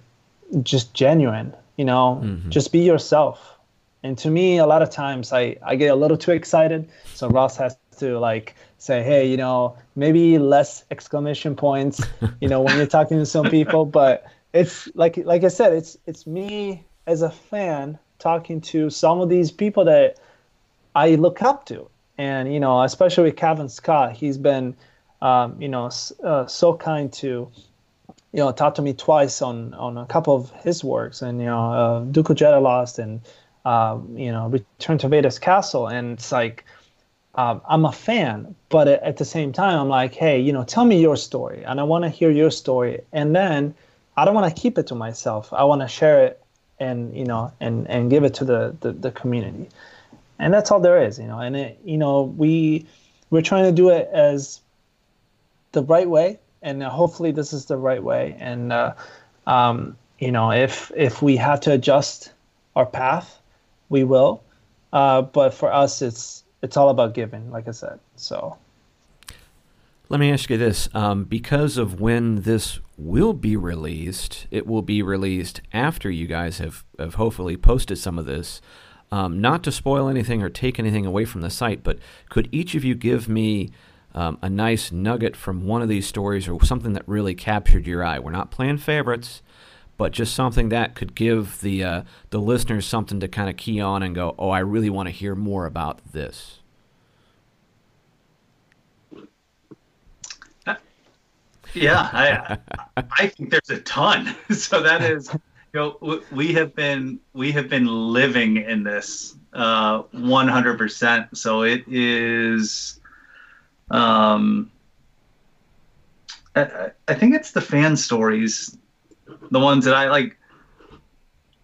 just genuine. You know, Mhm. just be yourself. And to me, a lot of times I I get a little too excited, so Ross has to like say, hey, you know, maybe less exclamation points, you know, when you're talking to some people, but it's like like I said, it's it's me as a fan talking to some of these people that I look up to, and you know, especially with Cavan Scott, he's been, um, you know, uh, so kind to, you know, talk to me twice on on a couple of his works, and you know, uh, Dooku Jedi Lost and, um, you know, Return to Vader's Castle, and it's like. Um, I'm a fan, but at the same time, I'm like, hey, you know, tell me your story, and I want to hear your story, and then I don't want to keep it to myself. I want to share it and you know and and give it to the, the the community. And that's all there is you know and it you know we we're trying to do it as the right way and hopefully this is the right way. And uh, um, you know if if we have to adjust our path we will. Uh, but for us it's it's all about giving like i said so let me ask you this um, because of when this will be released, it will be released after you guys have, have hopefully posted some of this. Um, not to spoil anything or take anything away from the site, but could each of you give me um, a nice nugget from one of these stories or something that really captured your eye? We're not playing favorites, but just something that could give the uh, the listeners something to kind of key on and go, "Oh, I really want to hear more about this." Yeah, I I think there's a ton. So that is, you know, we have been we have been living in this uh, 100%. So it is, um, I, I think it's the fan stories, the ones that I like.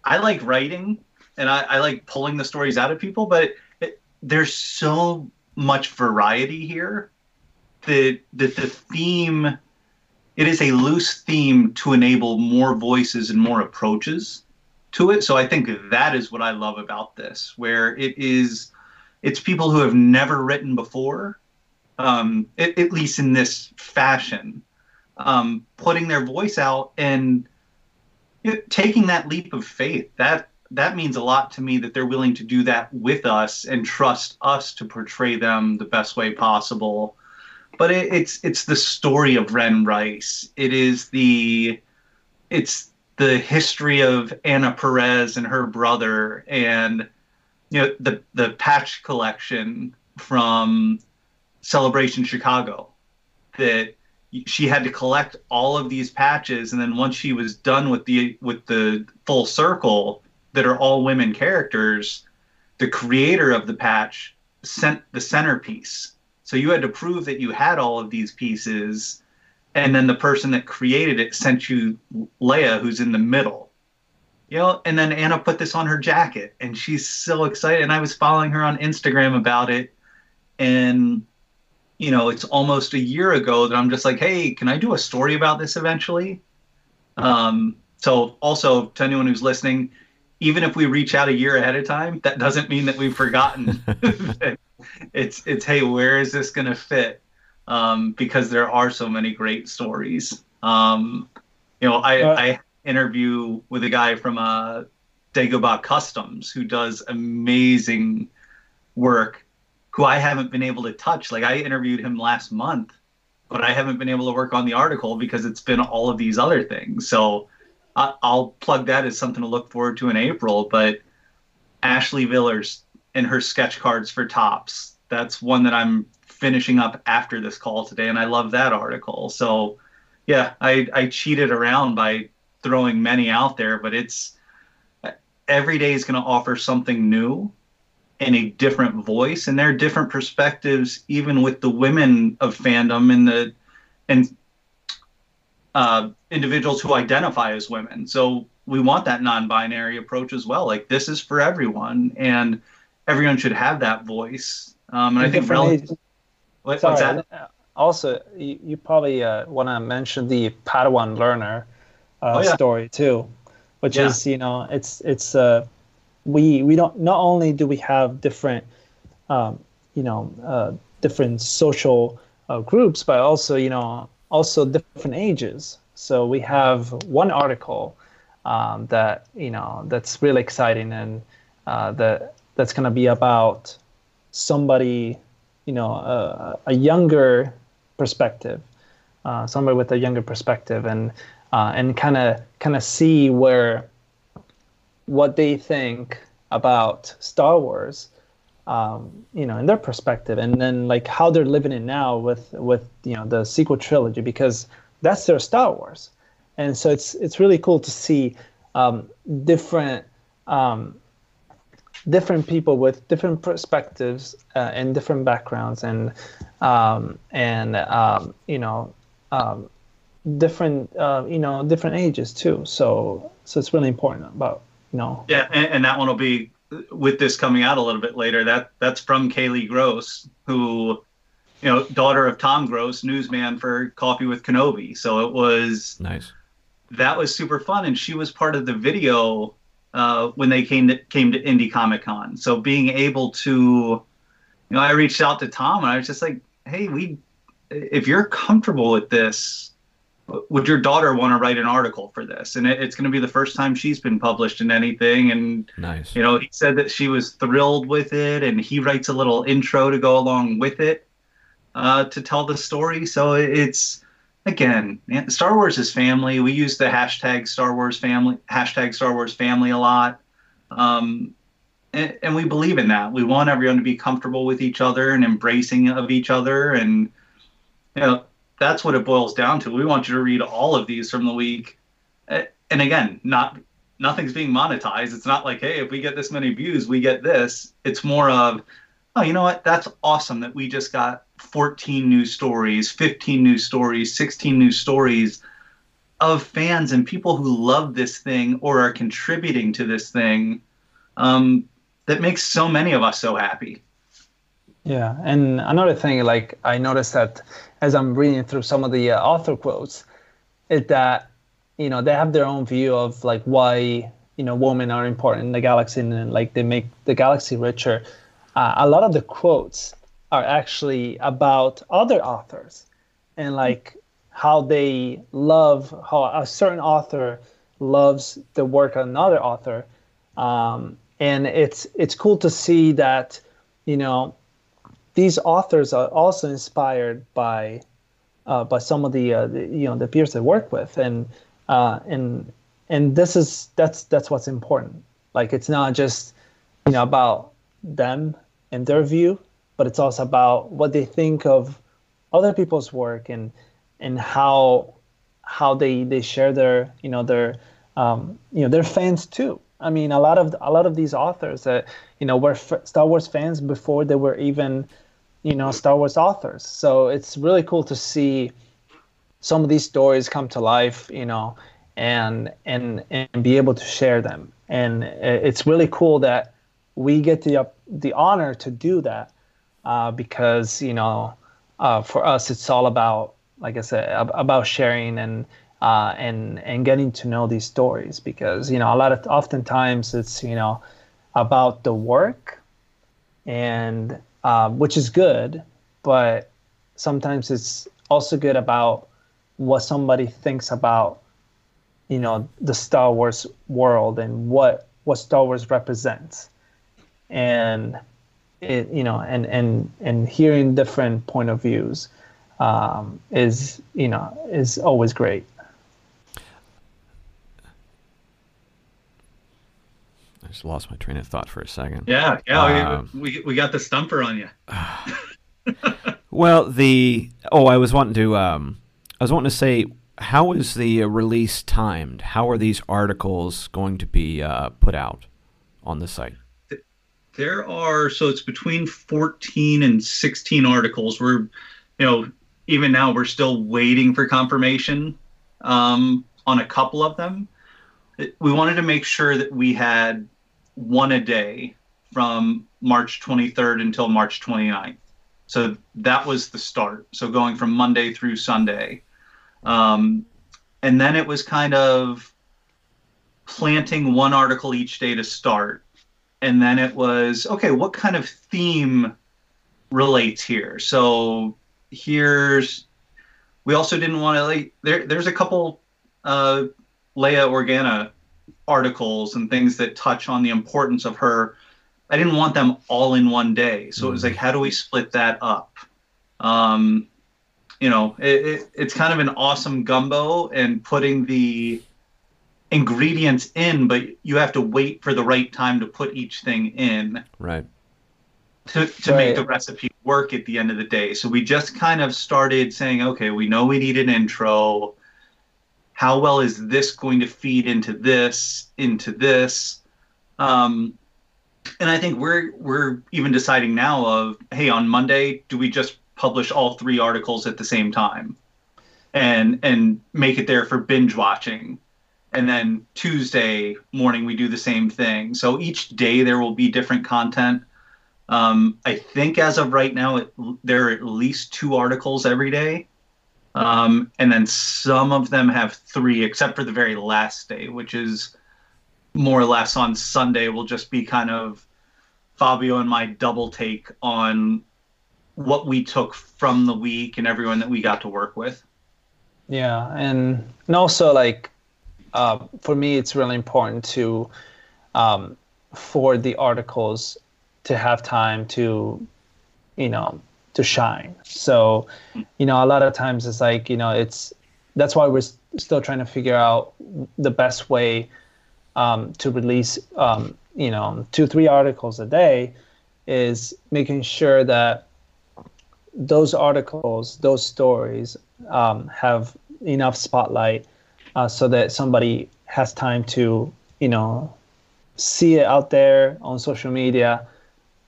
I like writing, and I, I like pulling the stories out of people, but it, there's so much variety here that that the theme it is a loose theme to enable more voices and more approaches to it. So I think that is what I love about this, where it is, it's people who have never written before, um, at, least in this fashion, um, putting their voice out and you know, taking that leap of faith. That that means a lot to me that they're willing to do that with us and trust us to portray them the best way possible but it, it's it's the story of Ren Rice. It is the it's the history of Anna Perez and her brother, and you know the the patch collection from Celebration Chicago that she had to collect all of these patches and then once she was done with the with the full circle that are all women characters the creator of the patch sent the centerpiece so you had to prove that you had all of these pieces, and then the person that created it sent you Leia, who's in the middle. You know, and then Anna put this on her jacket, and she's so excited. And I was following her on Instagram about it, and you know, it's almost a year ago that I'm just like, hey, can I do a story about this eventually? Um, so also to anyone who's listening, even if we reach out a year ahead of time, that doesn't mean that we've forgotten it's it's hey, where is this gonna fit? Um, because there are so many great stories. Um, you know, I, uh, I interview with a guy from uh, Dagobah Customs who does amazing work, who I haven't been able to touch. Like I interviewed him last month, but I haven't been able to work on the article because it's been all of these other things. So I, I'll plug that as something to look forward to in April. But Ashley Villers and her sketch cards for Topps. That's one that I'm finishing up after this call today, and I love that article. So, yeah, I, I cheated around by throwing many out there, but it's every day is going to offer something new in a different voice, and there are different perspectives, even with the women of fandom and the and uh, individuals who identify as women. So we want that non-binary approach as well. Like this is for everyone, and everyone should have that voice. Um, and I think relative, what, Sorry, what's that? Uh, also, you, you probably uh, want to mention the Padawan learner uh, oh, yeah. story too, which yeah. is you know it's it's uh, we we don't not only do we have different um, you know uh, different social uh, groups, but also you know also different ages. So we have one article um, that you know that's really exciting and uh, that that's going to be about somebody, you know, a younger perspective, uh, somebody with a younger perspective, and uh, and kind of kind of see where what they think about Star Wars, um, you know, in their perspective, and then like how they're living it now with with you know the sequel trilogy because that's their Star Wars, and so it's it's really cool to see um, different um, different people with different perspectives uh, and different backgrounds and um, and um, you know um, different uh, you know different ages too. So so it's really important about you know. Yeah, and, and that one will be with this coming out a little bit later. That that's from Kaylee Gross, who you know daughter of Tom Gross, newsman for Coffee with Kenobi. So it was nice. That was super fun, and she was part of the video uh, when they came to came to Indy Comic Con. So being able to, you know, I reached out to Tom and I was just like, hey, we, if you're comfortable with this, would your daughter want to write an article for this? And it, it's going to be the first time she's been published in anything. And nice, you know, he said that she was thrilled with it, and he writes a little intro to go along with it uh, to tell the story. So it's again, Star Wars is family. We use the hashtag Star Wars family, hashtag Star Wars family a lot. Um, and, and, we believe in that. We want everyone to be comfortable with each other and embracing of each other. And, you know, that's what it boils down to. We want you to read all of these from the week. And again, not nothing's being monetized. It's not like, hey, if we get this many views, we get this. It's more of, oh, you know what? That's awesome that we just got 14 new stories, 15 new stories, 16 new stories of fans and people who love this thing or are contributing to this thing um, that makes so many of us so happy. Yeah, and another thing, like I noticed that as I'm reading through some of the uh, author quotes, is that you know they have their own view of like why you know women are important in the galaxy and like they make the galaxy richer. Uh, a lot of the quotes are actually about other authors and like how they love how a certain author loves the work of another author. Um, and it's it's cool to see that you know these authors are also inspired by uh, by some of the, uh, the, you know the peers they work with. And uh, and and this is that's that's what's important. Like it's not just you know about them and their view but it's also about what they think of other people's work and and how how they they share their you know their um, you know their fans too. I mean, a lot of a lot of these authors that you know were f- Star Wars fans before they were even you know Star Wars authors. So it's really cool to see some of these stories come to life. You know, and and and be able to share them. And it's really cool that we get the the honor to do that uh, because you know uh, for us it's all about like I said about sharing and uh, and and getting to know these stories because you know a lot of oftentimes it's you know about the work and uh, which is good but sometimes it's also good about what somebody thinks about you know the Star Wars world and what what Star Wars represents and it, you know, and and and hearing different point of views um, is you know is always great. I just lost my train of thought for a second. Yeah, yeah, um, we we got the stumper on you. well, the oh, I was wanting to um, I was wanting to say how is the release timed? How are these articles going to be uh, put out on the site? There are so it's between 14 and 16 articles. We're you know even now we're still waiting for confirmation um, on a couple of them. We wanted to make sure that we had one a day from march 23rd until march 29th so that was the start. So going from monday through sunday. Um, and then it was kind of planting one article each day to start and then it was okay what kind of theme relates here? So here's we also didn't want to like there there's a couple uh leia organa articles and things that touch on the importance of her. I didn't want them all in one day. So mm-hmm. it was like how do we split that up? Um you know, it, it, it's kind of an awesome gumbo and putting the ingredients in, but you have to wait for the right time to put each thing in. Right. To, to right. make the recipe work at the end of the day. So we just kind of started saying, okay, we know we need an intro. How well is this going to feed into this, into this? Um, and I think we're we're even deciding now of, hey, on Monday, do we just publish all three articles at the same time? And and make it there for binge watching and then Tuesday morning we do the same thing. So each day there will be different content. Um, I think as of right now, it, there are at least two articles every day, um, and then some of them have three, except for the very last day, which is more or less on Sunday. Will just be kind of Fabio and my double take on what we took from the week and everyone that we got to work with. Yeah, and and also like uh, for me, it's really important to um, for the articles to have time to, you know, to shine. So, you know, a lot of times it's like, you know, it's that's why we're still trying to figure out the best way um, to release, um, you know, two, three articles a day is making sure that those articles, those stories um, have enough spotlight uh, so that somebody has time to, you know, see it out there on social media,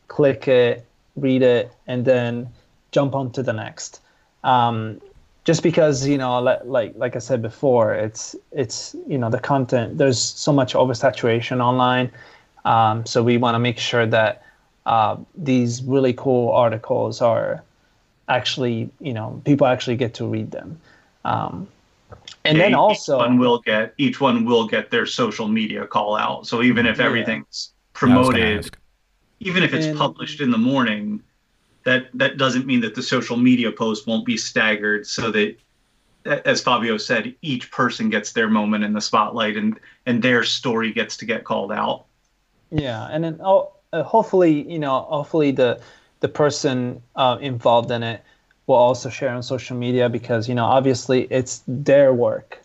click it, read it, and then jump on to the next. Um, just because you know, like like I said before, it's it's you know the content. There's so much oversaturation online, um, so we want to make sure that uh, these really cool articles are actually you know people actually get to read them. Um, and then also each one will get each one will get their social media call out. So even if everything's promoted, even if it's and, published in the morning, that that doesn't mean that the social media post won't be staggered so that as Fabio said, each person gets their moment in the spotlight and and their story gets to get called out. Yeah, and then oh, uh, hopefully, you know, hopefully the the person uh, involved in it will also share on social media because you know obviously it's their work.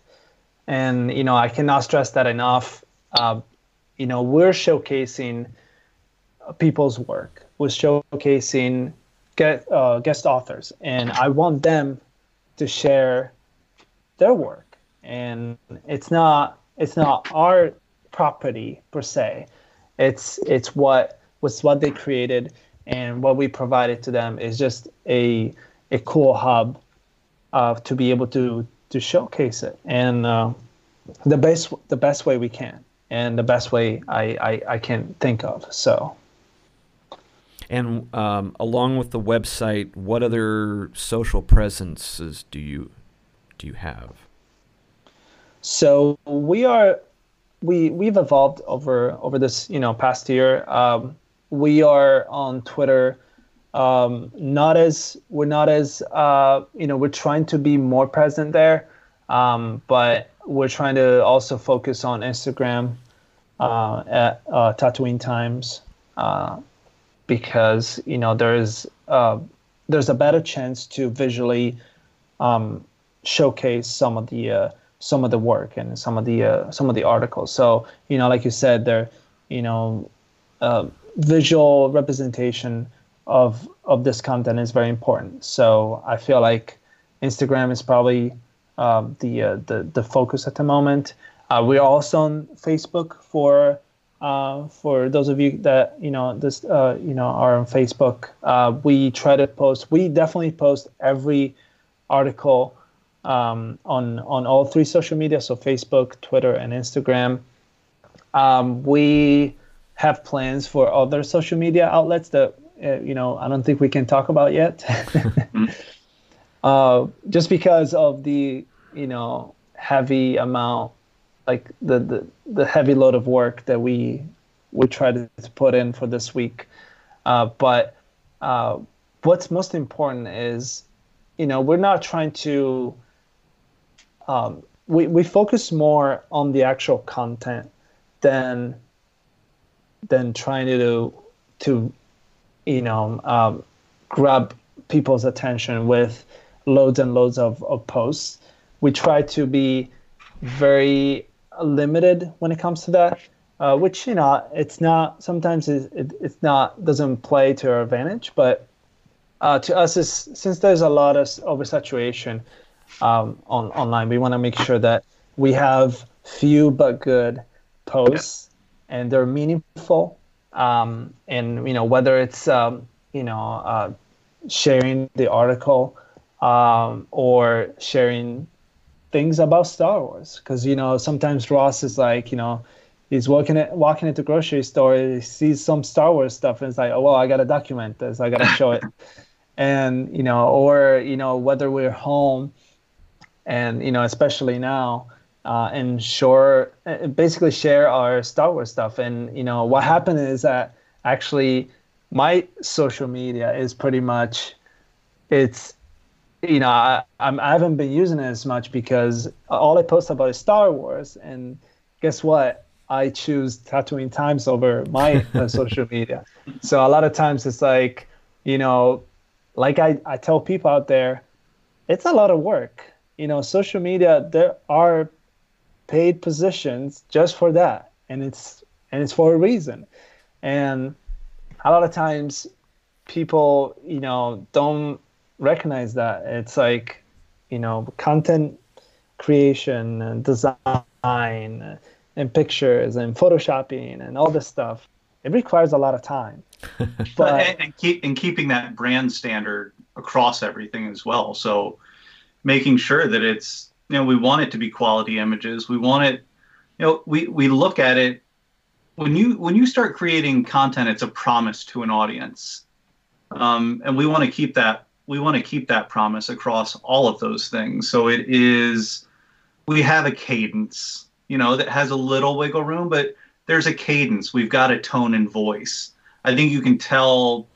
And you know i cannot stress that enough. Uh, you know we're showcasing people's work. We're showcasing get, uh, guest authors. And i want them to share their work. And it's not it's not our property per se. It's it's what was what they created. And what we provided to them is just a a cool hub uh, to be able to to showcase it. And uh, the best the best way we can and the best way I, I, I can think of so. And um, along with the website what other social presences do you do you have? So we are we we've evolved over over this you know past year. Um, we are on twitter um, not as we're not as uh, you know we're trying to be more present there, um, but we're trying to also focus on Instagram uh, at uh, Tatooine Times uh, because you know there is uh, there's a better chance to visually um, showcase some of the uh, some of the work and some of the uh, some of the articles. So you know, like you said, there you know visual representation of of this content is very important. So I feel like Instagram is probably um, the, uh, the the focus at the moment. Uh, we're also on Facebook for uh, for those of you that you know this uh, you know are on Facebook. Uh, we try to post. We definitely post every article um, on on all three social media, so Facebook, Twitter, and Instagram. Um, we have plans for other social media outlets that uh, you know, I don't think we can talk about yet. uh, just because of the, you know, heavy amount, like the, the, the heavy load of work that we we try to, put in for this week. Uh, but uh, what's most important is, you know, we're not trying to. Um, we we focus more on the actual content than than trying to to you know um, grab people's attention with loads and loads of, of posts. We try to be very limited when it comes to that, uh, which you know it's not sometimes it, it, it's not doesn't play to our advantage, but uh, to us is since there's a lot of oversaturation um, on online, we want to make sure that we have few but good posts and they're meaningful um, and you know whether it's um, you know uh, sharing the article um, or sharing things about Star Wars. Because you know sometimes Ross is like you know he's walking it walking into grocery store he sees some Star Wars stuff and it's like oh well I gotta document this. I gotta show it. And you know or you know whether we're home and you know especially now uh, and share uh, basically share our Star Wars stuff. And you know what happened is that actually my social media is pretty much it's you know I, I'm, I haven't been using it as much because all I post about is Star Wars. And guess what? I choose Tatooine Times over my uh, social media. So a lot of times it's like you know, like I, I tell people out there, it's a lot of work. You know, social media, there are paid positions just for that. And it's and it's for a reason. And a lot of times people you know don't recognize that. It's like you know content creation and design and pictures and photoshopping and all this stuff. It requires a lot of time. But and, and, keep and keeping that brand standard across everything as well. So making sure that it's you know we want it to be quality images. We want it you know we we look at it. When you when you start creating content it's a promise to an audience. Um, and we want to keep that we want to keep that promise across all of those things. So it is we have a cadence you know that has a little wiggle room but there's a cadence. We've got a tone and voice. I think you can tell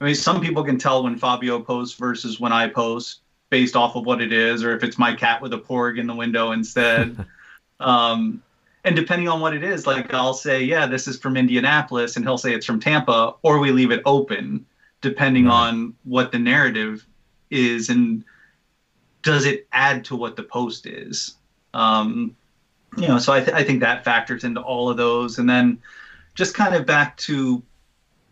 i mean some people can tell when fabio posts versus when i post based off of what it is, or if it's my cat with a porg in the window instead. um, and depending on what it is, like I'll say, yeah, this is from Indianapolis, and he'll say it's from Tampa, or we leave it open, depending right. on what the narrative is and does it add to what the post is. Um, you know, so I, th- I think that factors into all of those, and then just kind of back to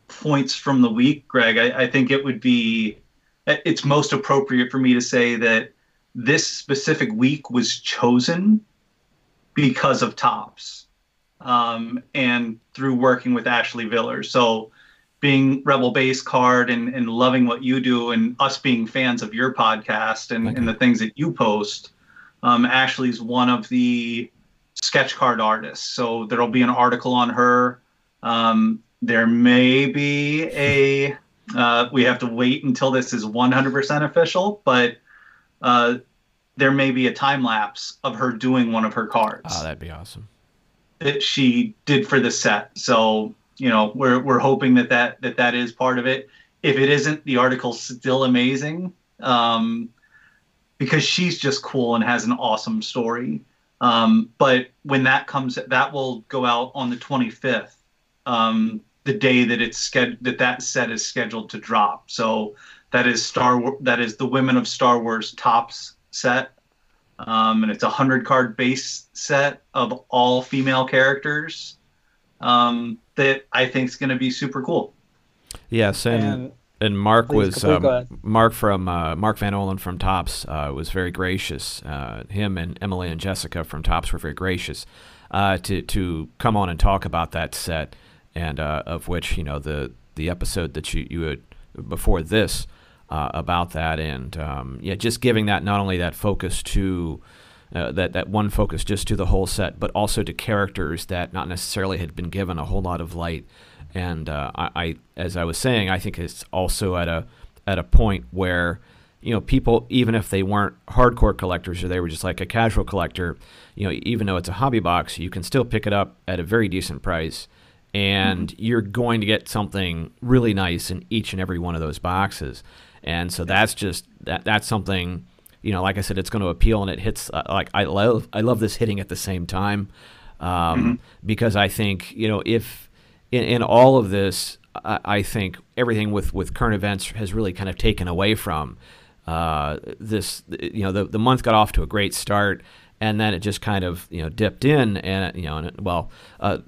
points from the week, Greg. I, I think it would be it's most appropriate for me to say that this specific week was chosen because of Topps um, and through working with Ashley Villers. So, being Rebel Base Card and, and loving what you do, and us being fans of your podcast and, and the things that you post, um, Ashley's one of the sketch card artists. So, there'll be an article on her. Um, there may be a uh, we have to wait until this is 100% official, but uh, there may be a time lapse of her doing one of her cards. Oh, that'd be awesome. That she did for the set. So you know, we're we're hoping that that that that is part of it. If it isn't, the article's still amazing um, because she's just cool and has an awesome story. Um, but when that comes, that will go out on the 25th. Um, the day that it's sched- that that set is scheduled to drop. So that is Star that is the Women of Star Wars Topps set, um, and it's a hundred card base set of all female characters um, that I think is going to be super cool. Yes, and. and- and Mark Please, was um, Mark from uh, Mark Van Olen from Topps uh, was very gracious. Uh, him and Emily and Jessica from Topps were very gracious uh, to to come on and talk about that set and uh, of which you know the the episode that you you had before this uh, about that, and um, yeah, just giving that not only that focus to uh, that that one focus just to the whole set, but also to characters that not necessarily had been given a whole lot of light. And uh, I, I, as I was saying, I think it's also at a at a point where you know people, even if they weren't hardcore collectors or they were just like a casual collector, you know, even though it's a hobby box, you can still pick it up at a very decent price and mm-hmm. you're going to get something really nice in each and every one of those boxes. And so that's just that that's something you know, like I said, it's going to appeal and it hits uh, like I love I love this hitting at the same time um, mm-hmm. because I think you know if in, in all of this I, I, think everything with with current events has really kind of taken away from uh, this you know the the month got off to a great start, and then it just kind of you know dipped in, and you know, and it, well, uh,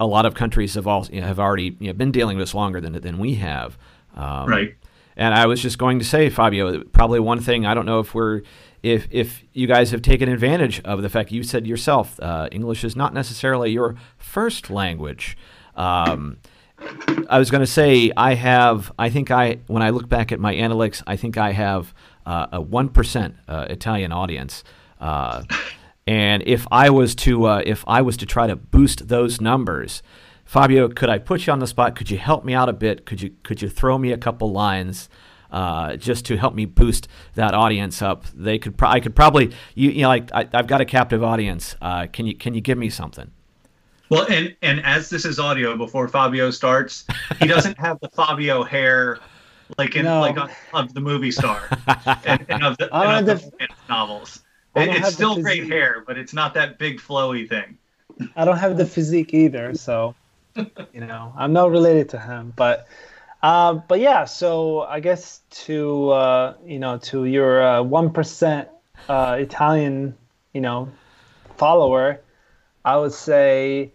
a lot of countries have all you know, have already you know, been dealing with this longer than than we have. Um, right. And I was just going to say, Fabio, probably one thing I don't know if we're if if you guys have taken advantage of the fact you said yourself uh, English is not necessarily your first language. Um, I was going to say I have. I think I when I look back at my analytics, I think I have uh, a one percent uh, Italian audience. And if I was to uh, if I was to try to boost those numbers, Fabio, could I put you on the spot? Could you help me out a bit? Could you could you throw me a couple lines? Uh, just to help me boost that audience up, they could. Pro- I could probably, you, you know, like I, have got a captive audience. Uh, can you can you give me something? Well, and and as this is audio, before Fabio starts, he doesn't have the Fabio hair like in no. like of the movie star and, and of the, and of the novels. It, it's still great hair, but it's not that big flowy thing. I don't have the physique either, so you know I'm not related to him. But uh, but yeah, so I guess to uh, you know to your uh, one uh, uh, Italian you know follower, I would say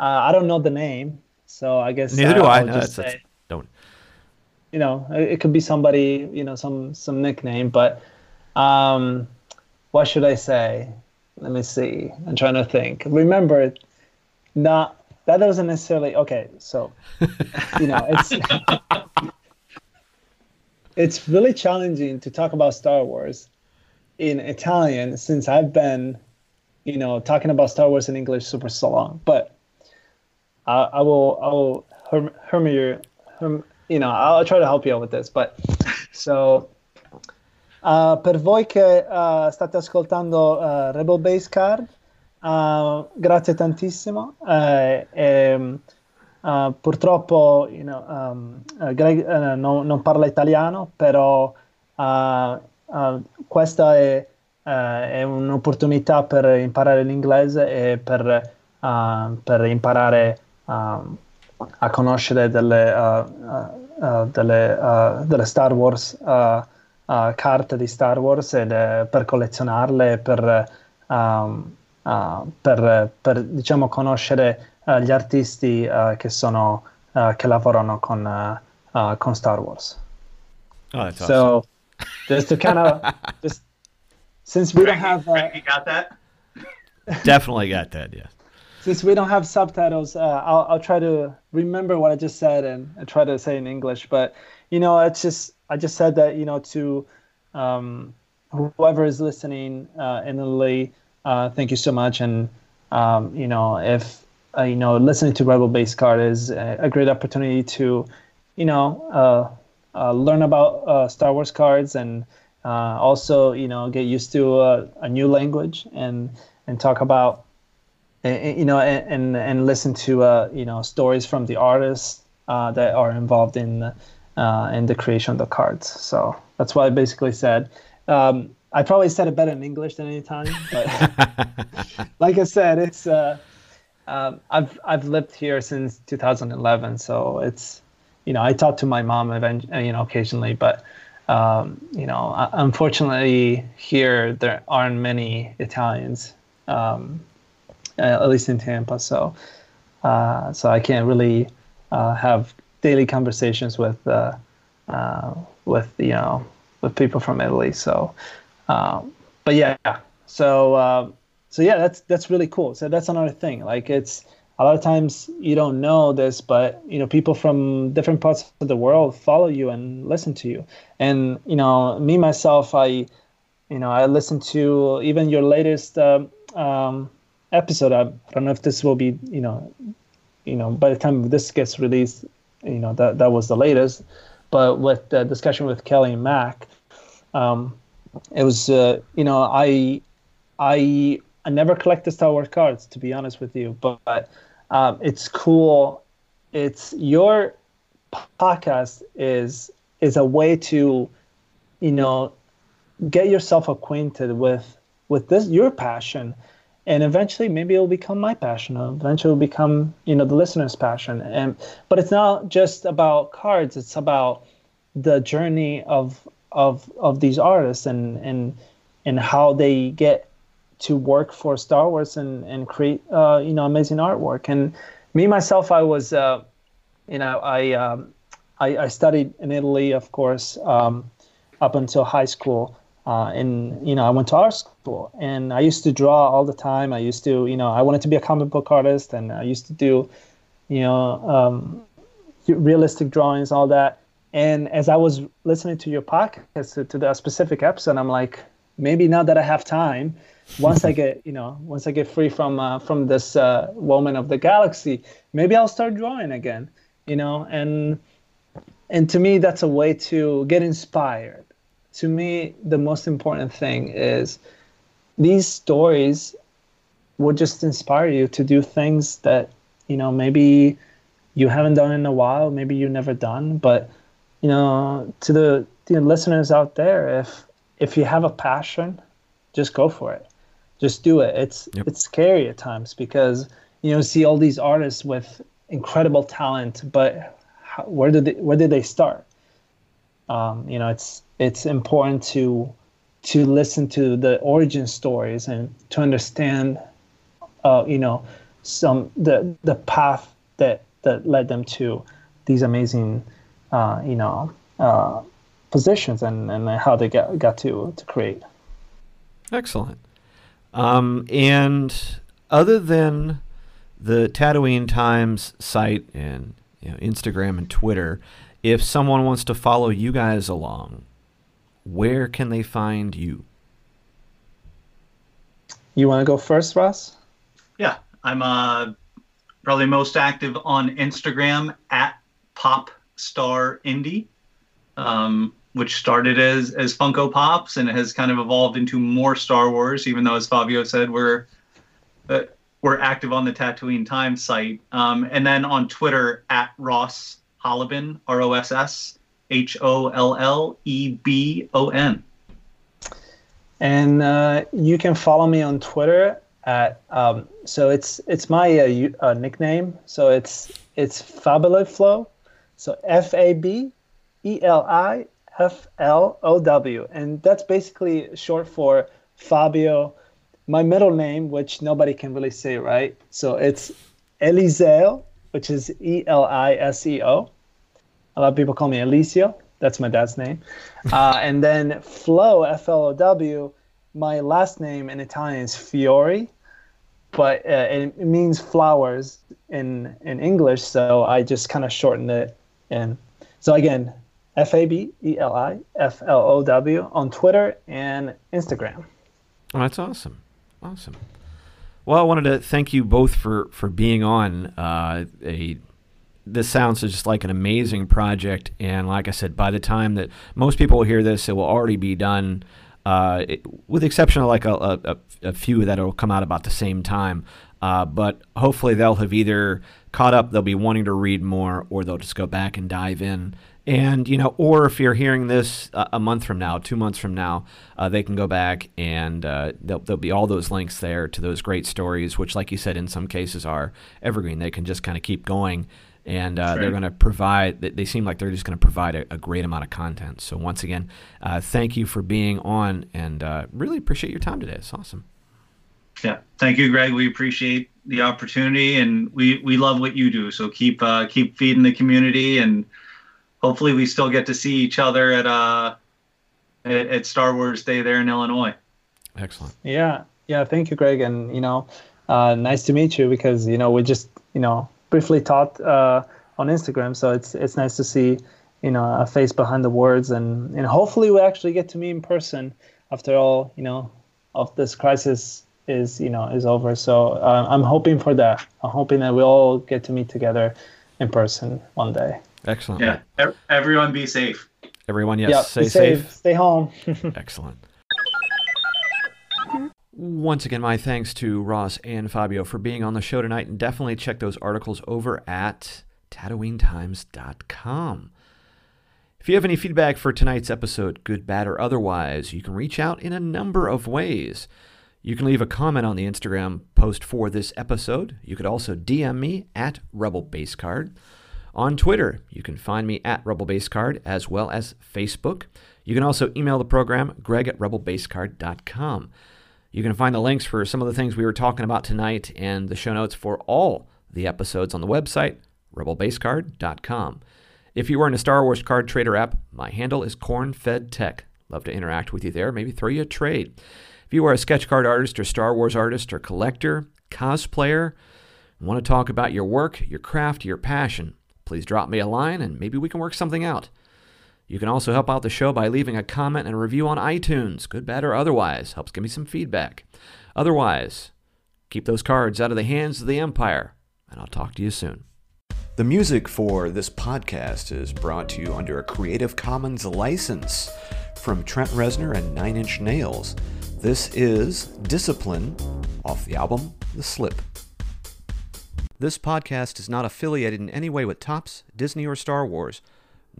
uh, I don't know the name, so I guess neither do I. No, that's, say, that's, don't. You know, it, it, could be somebody, you know, some some nickname, but um, what should I say? Let me see. I'm trying to think. Remember, not that doesn't necessarily. Okay, so you know, it's it's really challenging to talk about Star Wars in Italian since I've been, you know, talking about Star Wars in English super so long, but I, I will I will herm, herm, herm, you know I'll try to help you out with this. But so uh, per voi che uh, state ascoltando uh, Rebel Base Card, grazie tantissimo. Eh, e, uh, purtroppo you know, um, uh, Greg non, non, parla italiano, però questa è, è, un'opportunità per imparare l'inglese e per, per imparare a conoscere delle, delle, delle, Star Wars, carte di Star Wars ed, per collezionarle, per, um, per, per diciamo, conoscere gli artisti che, sono, che lavorano con, con Star Wars. Oh, that's so, awesome. just to kind of just since we don't have, uh, you got that. Definitely got that. Yeah since we don't have subtitles, uh, I'll, I'll try to remember what I just said and, and, try to say in English. But you know, it's just I just said that you know to um, whoever is listening uh, in Italy, uh, thank you so much. And um, you know, if uh, you know, listening to Rebel Base Card is a, great opportunity to, you know, uh, uh, learn about uh, Star Wars cards and also you know get used to a new language and and talk about you know, and and listen to you know stories from the artists that are involved in uh, in the creation of the cards. So that's what I basically said. Um, I probably said it better in English than in Italian, but like I said, it's uh, um, I've I've lived here since 2011, so it's you know I talk to my mom event, you know occasionally, but um, you know unfortunately here there aren't many Italians. Um, uh, at least in Tampa. So, uh, so I can't really uh, have daily conversations with with you know with people from Italy. So, um, but yeah, so um, so yeah, that's that's really cool. So that's another thing. Like it's a lot of times you don't know this, but you know people from different parts of the world follow you and listen to you. And you know me myself, I you know I listen to even your latest. Um, um, episode. I, I don't know if this will be, you know, you know, by the time this gets released, you know, that that was the latest. But with the discussion with Kelly and Mac, um, it was, uh, you know, I, I, I never collected Star Wars cards to be honest with you, but um, it's cool. It's your podcast is is a way to, you know, get yourself acquainted with with this your passion and eventually maybe it'll become my passion eventually it'll become you know the listener's passion and but it's not just about cards it's about the journey of of of these artists and and and how they get to work for Star Wars and and create uh, you know amazing artwork. And me myself, I was uh, you know I, um, I, I studied in Italy, of course, um, up until high school. Uh, and you know, I went to art school, and I used to draw all the time. I used to, you know, I wanted to be a comic book artist, and I used to do, you know, um, realistic drawings, all that. And as I was listening to your podcast to, to that specific episode, I'm like, maybe now that I have time, once I get, you know, once I get free from uh, from this uh, woman of the galaxy, maybe I'll start drawing again, you know. And and to me, that's a way to get inspired. To me, the most important thing is these stories will just inspire you to do things that you know maybe you haven't done in a while, maybe you've never done, but you know, to the, the listeners out there, if if you have a passion, just go for it. Just do it. It's yep. it's scary at times because you know see all these artists with incredible talent, but how, where did they, where did they start? Um, you know, it's it's important to to listen to the origin stories and to understand, uh, you know, some the the path that that led them to these amazing uh, you know, uh, positions and, and how they got, got to, to create. Excellent. Um, and other than the Tatooine Times site and you know, Instagram and Twitter, if someone wants to follow you guys along, where can they find you? You want to go first, Ross? Yeah, I'm uh, probably most active on Instagram at Pop Star Indie, um, which started as as Funko Pops and it has kind of evolved into more Star Wars. Even though, as Fabio said, we're uh, we're active on the Tatooine Times site, um, and then on Twitter at Ross Hollebon, R O S S H O L L E B O N. And uh, you can follow me on Twitter at um, so it's it's my uh, uh, nickname. So it's it's Fabeliflow. So F A B E L I F L O W. And that's basically short for Fabio, my middle name, which nobody can really say, right? So it's Eliseo, which is E L I S E O. A lot of people call me Eliseo. That's my dad's name. Uh, and then Flo, F L O W, my last name in Italian is Fiori, but uh, it, it means flowers in, in English. So I just kind of shortened it and so again, F A B E L I F L O W on Twitter and Instagram. Oh, that's awesome. Awesome. Well, I wanted to thank you both for for being on. Uh, a this sounds just like an amazing project, and like I said, by the time that most people hear this, it will already be done. Uh, it, with the exception of like a, a, a few that will come out about the same time. Uh, but hopefully they'll have either caught up, they'll be wanting to read more, or they'll just go back and dive in. And, you know, or if you're hearing this uh, a month from now, two months from now, uh, they can go back and uh, there'll, there'll, be all those links there to those great stories, which, like you said, in some cases are evergreen. They can just kind of keep going and uh, right. they're going to provide. They seem like they're just going to provide a, a, great amount of content. So once again, uh, thank you for being on, and uh, really appreciate your time today. It's awesome. Yeah, thank you, Greg. We appreciate the opportunity, and we we love what you do. So keep uh, keep feeding the community, and hopefully we still get to see each other at uh at, at Star Wars Day there in Illinois. Excellent. Yeah, yeah. Thank you, Greg, and you know, uh, nice to meet you because you know we just you know briefly talked uh, on Instagram, so it's it's nice to see you know a face behind the words, and and hopefully we actually get to meet in person after all you know of this crisis is you know is over. So uh, I'm hoping for that. I'm hoping that we all get to meet together in person one day. Excellent. Yeah. E- everyone be safe. Everyone, yes. Yep, stay safe. safe. Stay home. Excellent. Once again, my thanks to Ross and Fabio for being on the show tonight, and definitely check those articles over at TatooineTimes.com. If you have any feedback for tonight's episode, good, bad, or otherwise, you can reach out in a number of ways. You can leave a comment on the Instagram post for this episode. You could also DM me at Rebel Base Card. On Twitter, you can find me at Rebel Base Card as well as Facebook. You can also email the program, greg at rebelbasecard.com. You can find the links for some of the things we were talking about tonight and the show notes for all the episodes on the website, rebelbasecard.com. If you are in a Star Wars card trader app, my handle is cornfedtech. Love to interact with you there, maybe throw you a trade. If you are a sketch card artist or Star Wars artist or collector, cosplayer, want to talk about your work, your craft, your passion, please drop me a line and maybe we can work something out. You can also help out the show by leaving a comment and a review on iTunes, good, bad, or otherwise. Helps give me some feedback. Otherwise, keep those cards out of the hands of the Empire, and I'll talk to you soon. The music for this podcast is brought to you under a Creative Commons license from Trent Reznor and Nine Inch Nails. This is Discipline off the album The Slip. This podcast is not affiliated in any way with Topps, Disney, or Star Wars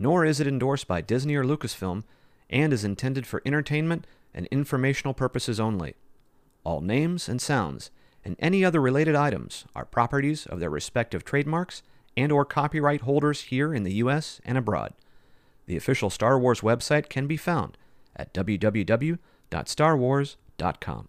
nor is it endorsed by Disney or Lucasfilm, and is intended for entertainment and informational purposes only. All names and sounds and any other related items are properties of their respective trademarks and or copyright holders here in the US and abroad. The official Star Wars website can be found at www.starwars.com.